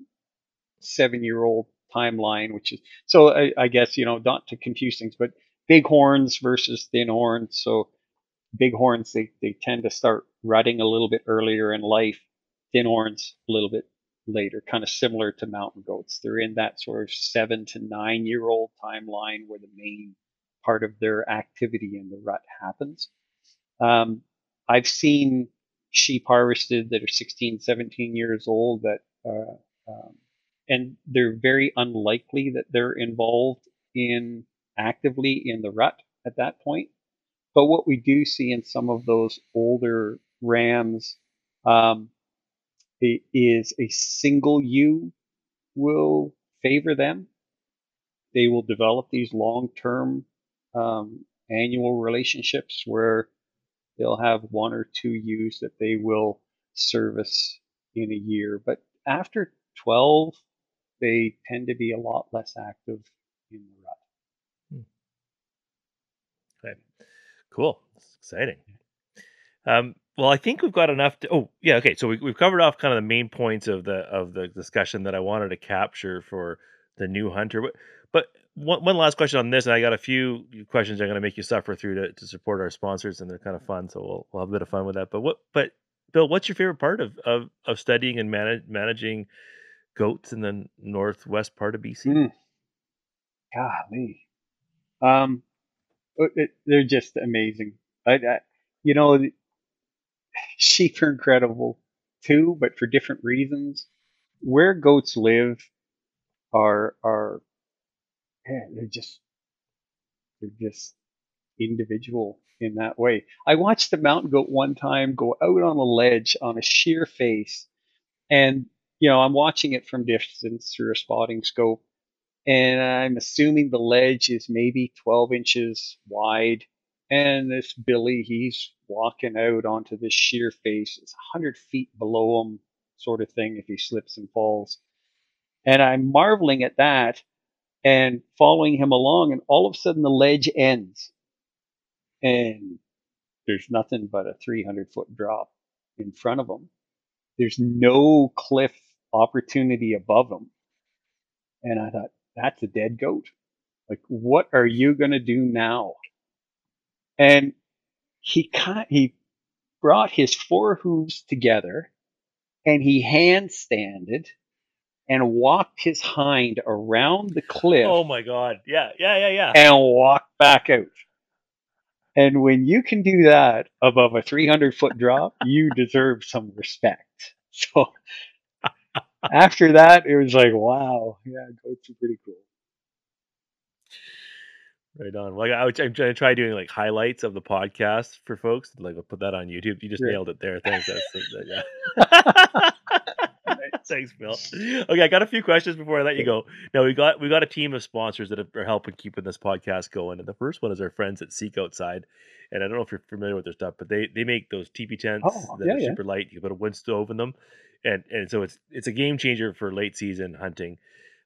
seven year old timeline, which is so I, I guess you know not to confuse things, but big horns versus thin horns. So big horns they, they tend to start rutting a little bit earlier in life. Thin horns a little bit later, kind of similar to mountain goats. They're in that sort of seven to nine year old timeline where the main part of their activity in the rut happens. Um, I've seen sheep harvested that are 16, 17 years old that, uh, um, and they're very unlikely that they're involved in actively in the rut at that point. But what we do see in some of those older rams um, is a single ewe will favor them. They will develop these long-term um, annual relationships where they'll have one or two ewes that they will service in a year. But after 12, they tend to be a lot less active in the rut. Okay. Cool. That's exciting. Um, well, I think we've got enough to. Oh, yeah. Okay. So we, we've covered off kind of the main points of the of the discussion that I wanted to capture for the new hunter. But, but one, one last question on this, and I got a few questions I'm going to make you suffer through to, to support our sponsors, and they're kind of fun. So we'll we'll have a bit of fun with that. But what? But Bill, what's your favorite part of of, of studying and manage, managing goats in the northwest part of BC? Mm. Golly. Um, it- they're just amazing. I, I, you know, <laughs> sheep are incredible too, but for different reasons. Where goats live are are yeah, they're just they're just individual in that way. I watched the mountain goat one time go out on a ledge on a sheer face, and you know I'm watching it from distance through a spotting scope, and I'm assuming the ledge is maybe 12 inches wide. And this Billy, he's walking out onto this sheer face. It's 100 feet below him, sort of thing, if he slips and falls. And I'm marveling at that and following him along. And all of a sudden, the ledge ends. And there's nothing but a 300 foot drop in front of him. There's no cliff opportunity above him. And I thought, that's a dead goat. Like, what are you going to do now? And he kind he brought his four hooves together and he handstanded and walked his hind around the cliff Oh my God! Yeah, yeah, yeah, yeah. and walked back out. And when you can do that above a 300 foot drop, you deserve some respect. <laughs> So after that, it was like, wow, yeah, goats are pretty cool. Right on. Well, I, I'm trying to try doing like highlights of the podcast for folks. Like, I'll put that on YouTube. You just Great. nailed it there. Thanks. That's, that, yeah. <laughs> <laughs> Thanks, Bill. Okay, I got a few questions before I let you go. Now we got we got a team of sponsors that are helping keeping this podcast going, and the first one is our friends at Seek Outside. And I don't know if you're familiar with their stuff, but they they make those teepee tents Oh, that yeah, are yeah. super light. You can put a wood stove in them, and and so it's it's a game changer for late season hunting.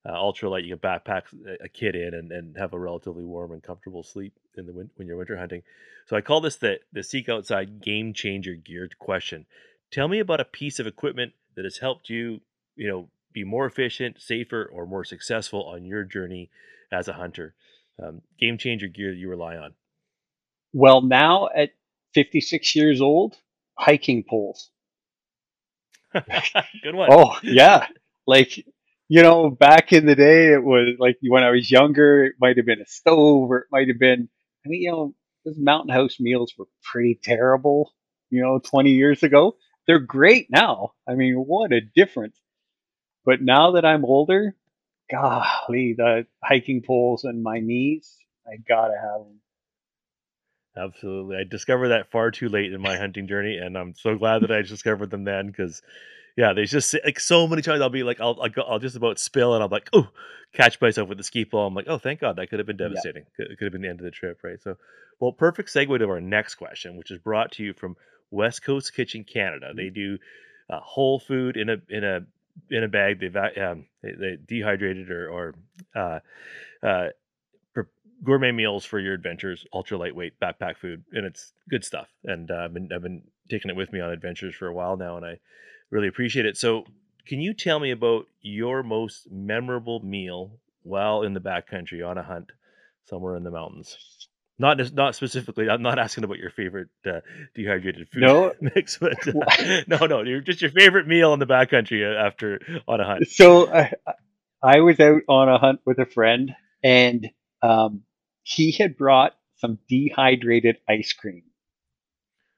Uh, ultralight, you can backpack a- a kid in and, and have a relatively warm and comfortable sleep in the win- when you're winter hunting. So I call this the the Seek Outside Game Changer Geared question. Tell me about a piece of equipment that has helped you, you know, be more efficient, safer, or more successful on your journey as a hunter. Um, game changer gear that you rely on. Well, now at 56 years old, hiking poles. <laughs> Good one. Oh, yeah. Like, you know, back in the day, it was like when I was younger, it might have been a stove or it might have been, I mean, you know, those mountain house meals were pretty terrible, you know, 20 years ago. They're great now. I mean, what a difference. But now that I'm older, golly, the hiking poles and my knees, I gotta have them. Absolutely. I discovered that far too late in my hunting journey, and I'm so glad that I discovered them then because yeah, there's just like so many times I'll be like, I'll I'll, go, I'll just about spill, and I'm like, oh, catch myself with the ski pole. I'm like, oh, thank God, that could have been Yeah. devastating. Could, could have been the end of the trip, right? So, well, perfect segue to our next question, which is brought to you from West Coast Kitchen Canada. They do uh, whole food in a in a in a bag. They va- um, they, they dehydrated or or uh, uh, gourmet meals for your adventures, ultra lightweight backpack food, and it's good stuff. And uh, I've been I've been taking it with me on adventures for a while now, and I really appreciate it. So, can you tell me about your most memorable meal while in the backcountry on a hunt somewhere in the mountains? Not not specifically. I'm not asking about your favorite uh, dehydrated food No, <laughs> mix, but uh, <laughs> no, no, you're just your favorite meal in the backcountry uh, after on a hunt. so I, I was out on a hunt with a friend, and um, he had brought some dehydrated ice cream.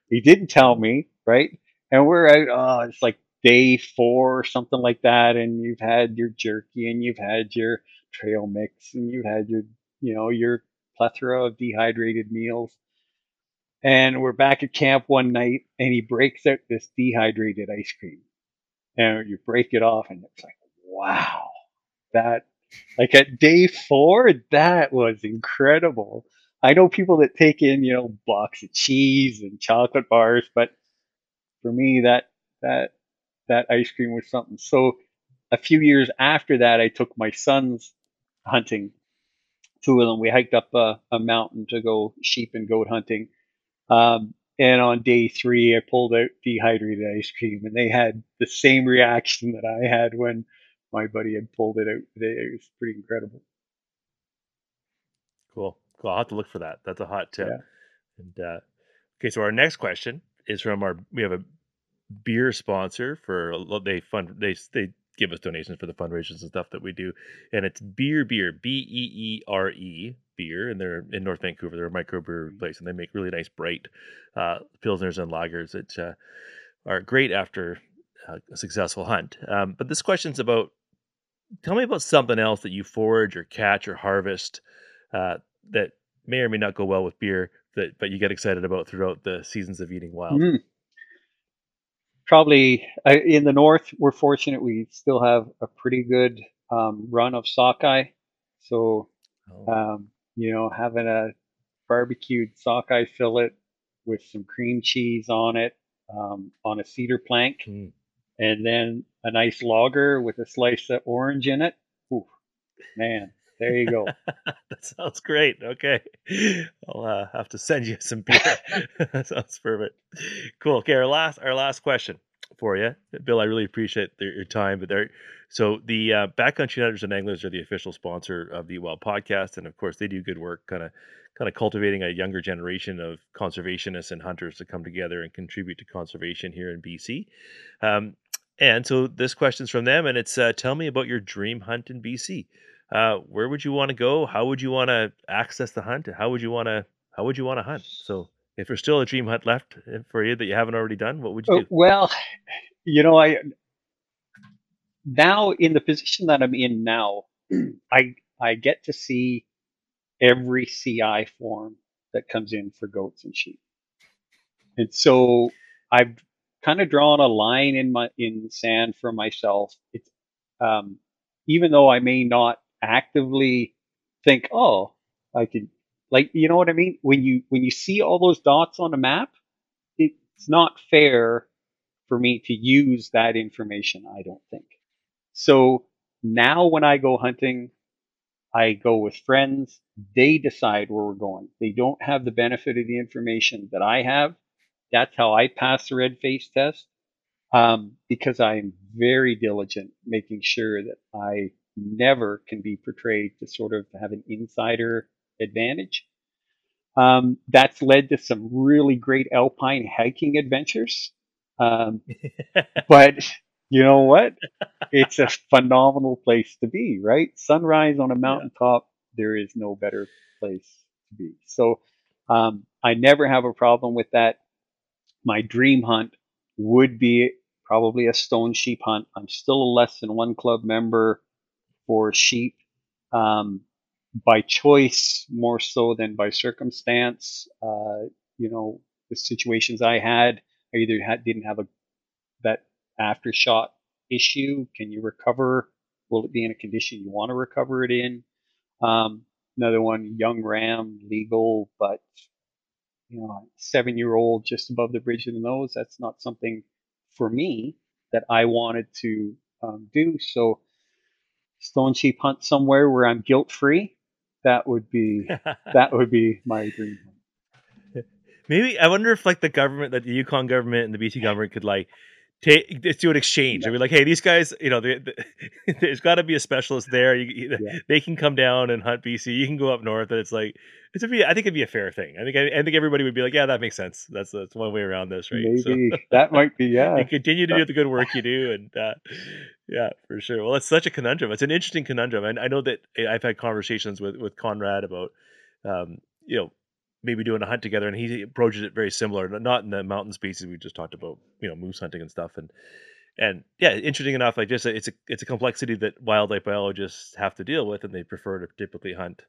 He didn't tell me, right? And we're out. Oh, it's like day four or something like that, and you've had your jerky, and you've had your trail mix, and you've had your, you know, your plethora of dehydrated meals. And we're back at camp one night, and he breaks out this dehydrated ice cream, and you break it off, and it's like, wow, that like at day four, that was incredible. I know people that take in, you know, blocks of cheese and chocolate bars, but for me, that that that ice cream was something. So a few years after that, I took my sons hunting. Two of them, we hiked up a, a mountain to go sheep and goat hunting. Um, and on day three, I pulled out dehydrated ice cream, and they had the same reaction that I had when my buddy had pulled it out. It was pretty incredible. Cool, cool. I'll have to look for that. That's a hot tip. Yeah. And uh, okay, so our next question is from our. We have a beer sponsor for they fund they they give us donations for the fundraisers and stuff that we do, and it's Beere Beere B E E R E beer, and they're in North Vancouver. They're a microbrewery place, and they make really nice bright uh, pilsners and lagers that uh, are great after uh, a successful hunt. Um, but this question's about. Tell me about something else that you forage or catch or harvest uh, that may or may not go well with beer, that but you get excited about throughout the seasons of eating wild. Mm. Probably uh, in the north, we're fortunate we still have a pretty good um, run of sockeye. So, Oh, um, you know, having a barbecued sockeye fillet with some cream cheese on it um, on a cedar plank, mm. and then a nice lager with a slice of orange in it. Ooh, man, there you go. <laughs> that sounds great. Okay, I'll uh, have to send you <laughs> some beer. that sounds perfect. Cool. Okay, our last our last question for you, Bill. I really appreciate the, your time, but there. So the uh, Backcountry Hunters and Anglers are the official sponsor of the Wild Podcast, and of course they do good work, kind of kind of cultivating a younger generation of conservationists and hunters to come together and contribute to conservation here in BC. Um, and so this question's from them, and it's uh, tell me about your dream hunt in BC. Uh, where would you want to go? How would you want to access the hunt? How would you want to how would you want to hunt? So if there's still a dream hunt left uh, for you that you haven't already done, what would you Oh, do? well, <sighs> you know, I now in the position that I'm in now, <clears throat> I I get to see every CI form that comes in for goats and sheep. And so I've kind of drawn a line in my in sand for myself. It's um, even though I may not actively think, oh, I could like you know what I mean? When you when you see all those dots on a map, it's not fair for me to use that information, I don't think. So now when I go hunting, I go with friends. They decide where we're going. They don't have the benefit of the information that I have. That's how I pass the red face test um, because I'm very diligent making sure that I never can be portrayed to sort of have an insider advantage. Um, that's led to some really great alpine hiking adventures. Um, <laughs> but you know what? It's a phenomenal place to be, right? Sunrise on a mountaintop, there is no better place to be. So um, I never have a problem with that. My dream hunt would be probably a stone sheep hunt. I'm still a less than one club member for sheep um, by choice more so than by circumstance. Uh, you know, the situations I had, I either had, didn't have a that aftershot issue? Can you recover? Will it be in a condition you want to recover it in? Um, another one, young ram, legal, but you know, seven year old just above the bridge of the nose. That's not something for me that I wanted to um, do. So, stone sheep hunt somewhere where I'm guilt free. That would be <laughs> that would be my dream. <laughs> Maybe I wonder if like the government, that the Yukon government and the BC government could like take let's do an exchange. I mean, like, hey, these guys, you know, they, they, <laughs> there's got to be a specialist there. You, yeah. They can come down and hunt BC. You can go up north, and it's like it's a be. I think it'd be a fair thing. I think I, I, think everybody would be like, yeah, that makes sense. That's that's one way around this, right? Maybe so, that might be <laughs> yeah. you continue to do the good work you do, and uh, yeah, for sure. Well, it's such a conundrum. It's an interesting conundrum, and I know that eh, I've had conversations with with Conrad about, um, you know maybe doing a hunt together and he approaches it very similar not in the mountain species we just talked about you know moose hunting and stuff and and yeah interesting enough like just it's a it's a complexity that wildlife biologists have to deal with and they prefer to typically hunt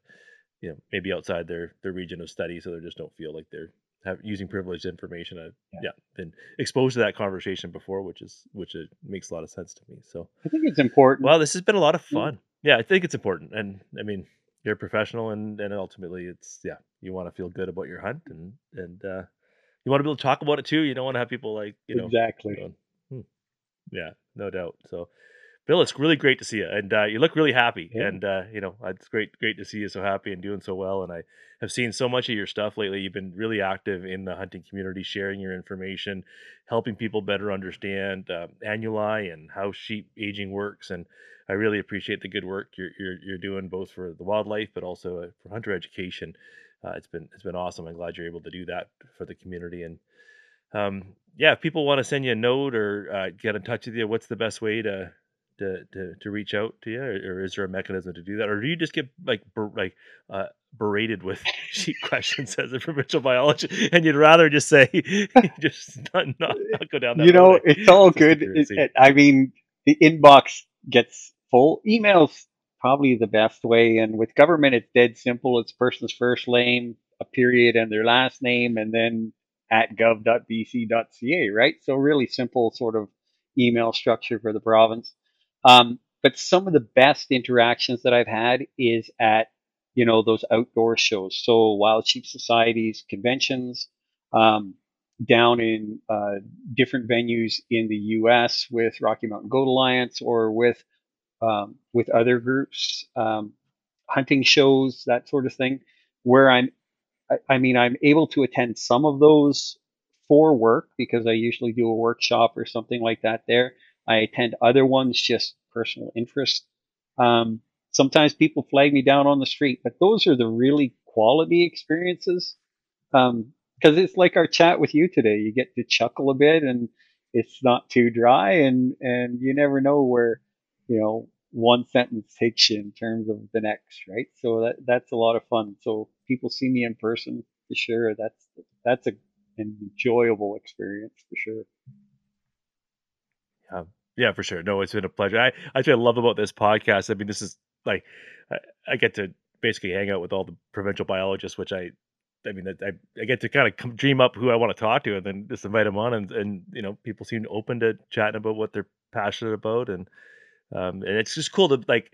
you know maybe outside their their region of study so they just don't feel like they're have, using privileged information i yeah. yeah been exposed to that conversation before which is which it makes a lot of sense to me so. I think it's important. Well this has been a lot of fun. Yeah, yeah i think it's important and i mean you're a professional and and ultimately it's yeah you want to feel good about your hunt and and uh you want to be able to talk about it too you don't want to have people like you know exactly going, hmm. yeah no doubt so Bill, it's really great to see you, and uh, you look really happy. Yeah. And uh, you know, it's great, great to see you so happy and doing so well. And I have seen so much of your stuff lately. You've been really active in the hunting community, sharing your information, helping people better understand uh, annuli and how sheep aging works. And I really appreciate the good work you're you're, you're doing, both for the wildlife, but also uh, for hunter education. Uh, it's been it's been awesome. I'm glad you're able to do that for the community. And um, yeah, if people want to send you a note or uh, get in touch with you, what's the best way to to, to, to reach out to you, or, or, is there a mechanism to do that, or do you just get like ber, like uh, berated with <laughs> sheep questions as a provincial biologist, and you'd rather just say <laughs> just not, not, not, go down that? You know, it's all <laughs> good. It, it, I mean, the inbox gets full. Emails probably the best way, and with government, it's dead simple. It's person's first name, a period, and their last name, and then at gov.bc.ca, right? So really simple sort of email structure for the province. Um, but some of the best interactions that I've had is at, you know, those outdoor shows. So Wild Sheep Societies, conventions, um, down in uh, different venues in the U.S. with Rocky Mountain Goat Alliance or with um, with other groups, um, hunting shows, that sort of thing, where I'm, I, I mean, I'm able to attend some of those for work because I usually do a workshop or something like that there. I attend other ones just personal interest. Um, sometimes people flag me down on the street, but those are the really quality experiences. Um, because it's like our chat with you today. You get to chuckle a bit, and it's not too dry, and and you never know where you know one sentence you in terms of the next, right? So that that's a lot of fun. So people see me in person for sure. That's that's a, an enjoyable experience for sure. Yeah, yeah, for sure. No, it's been a pleasure. I I love about this podcast. I mean, this is like I, I, get to basically hang out with all the provincial biologists, which I I mean, I, I get to kind of come, dream up who I want to talk to, and then just invite them on, and and you know, people seem open to chatting about what they're passionate about, and um, and it's just cool to like,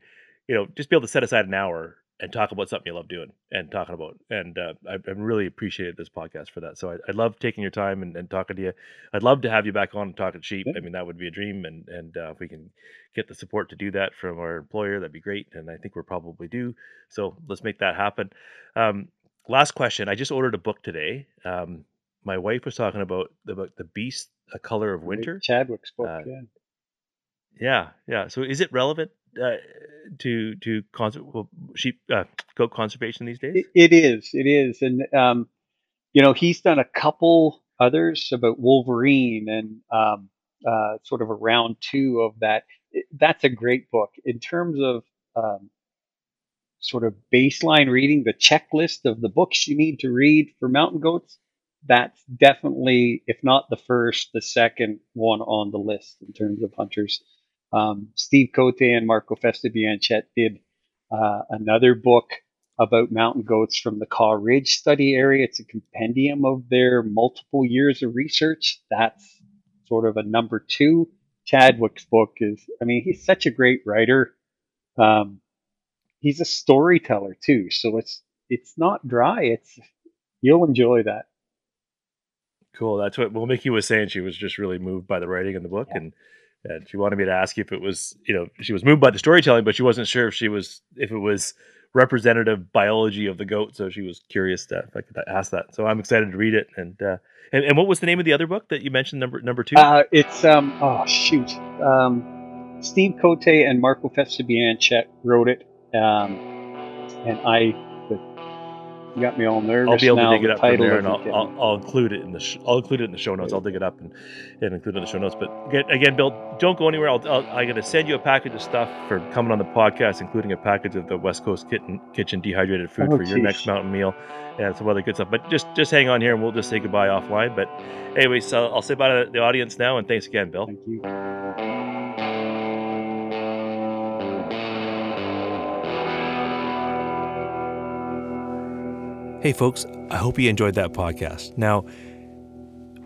you know, just be able to set aside an hour and talk about something you love doing and talking about. And uh, I, I really appreciated this podcast for that. So I, I love taking your time and, and, talking to you. I'd love to have you back on and talking to sheep. I mean, that would be a dream. And and uh, if we can get the support to do that from our employer, that'd be great. And I think we're probably due. So let's make that happen. Um, last question. I just ordered a book today. Um, my wife was talking about the, about the beast, a color of winter. Chadwick's book. Uh, yeah. Yeah, yeah. So is it relevant uh, to to cons- well, sheep uh, goat conservation these days? It, it is. It is, and um, you know he's done a couple others about Wolverine and um, uh, sort of a round two of that. That's a great book in terms of um, sort of baseline reading, the checklist of the books you need to read for mountain goats. That's definitely, if not the first, the second one on the list in terms of hunters. Um, Steeve Côté and Marco Festa-Bianchet did uh, another book about mountain goats from the Caw Ridge study area. It's a compendium of their multiple years of research. That's sort of a number two Chadwick's book is, I mean, he's such a great writer. Um, he's a storyteller too, so it's it's not dry. It's you'll enjoy that. Cool. That's what well Miki was saying. She was just really moved by the writing in the book, Yeah. and and she wanted me to ask you if it was you know she was moved by the storytelling, but she wasn't sure if she was if it was representative biology of the goat. So she was curious that if I could ask that. So I'm excited to read it. And uh, and, and what was the name of the other book that you mentioned? Number number two. Uh, it's um oh shoot, um, Steeve Côté and Marco Festa-Bianchet wrote it, um, and I. You got me all nervous. I'll be able now. to dig it up from there, and I'll. I'll, I'll include it in the sh- I'll include it in the show notes. I'll dig it up and, and include it in the show notes. But again, again Bill, don't go anywhere. I'll, I'll I'm gonna send you a package of stuff for coming on the podcast, including a package of the West Coast Kitchen, Kitchen dehydrated food Oh, for your next mountain meal and some other good stuff. But just just hang on here, and we'll just say goodbye offline. But anyway, so I'll say bye to the audience now, and thanks again, Bill. Thank you. Hey, folks, I hope you enjoyed that podcast. Now,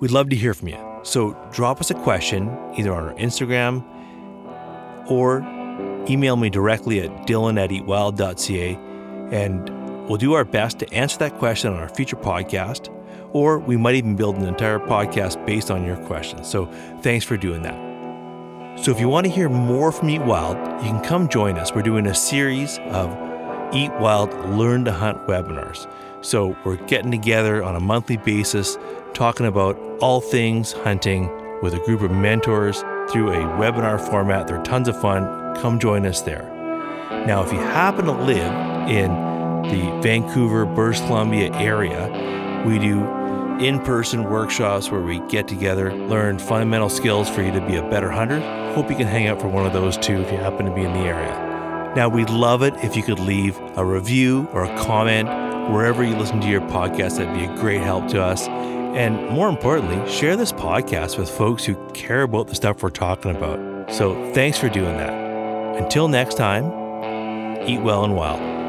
we'd love to hear from you. So drop us a question either on our Instagram or email me directly at dylan at eatwild.ca and we'll do our best to answer that question on our future podcast. Or we might even build an entire podcast based on your questions. So thanks for doing that. So if you want to hear more from Eat Wild, you can come join us. We're doing a series of Eat Wild Learn to Hunt webinars. So we're getting together on a monthly basis, talking about all things hunting with a group of mentors through a webinar format. They're tons of fun. Come join us there. Now, if you happen to live in the Vancouver, British Columbia area, we do in person workshops where we get together, learn fundamental skills for you to be a better hunter. Hope you can hang out for one of those too if you happen to be in the area. Now, we'd love it if you could leave a review or a comment wherever you listen to your podcast. That'd be a great help to us. And more importantly, share this podcast with folks who care about the stuff we're talking about. So thanks for doing that. Until next time, eat well and wild.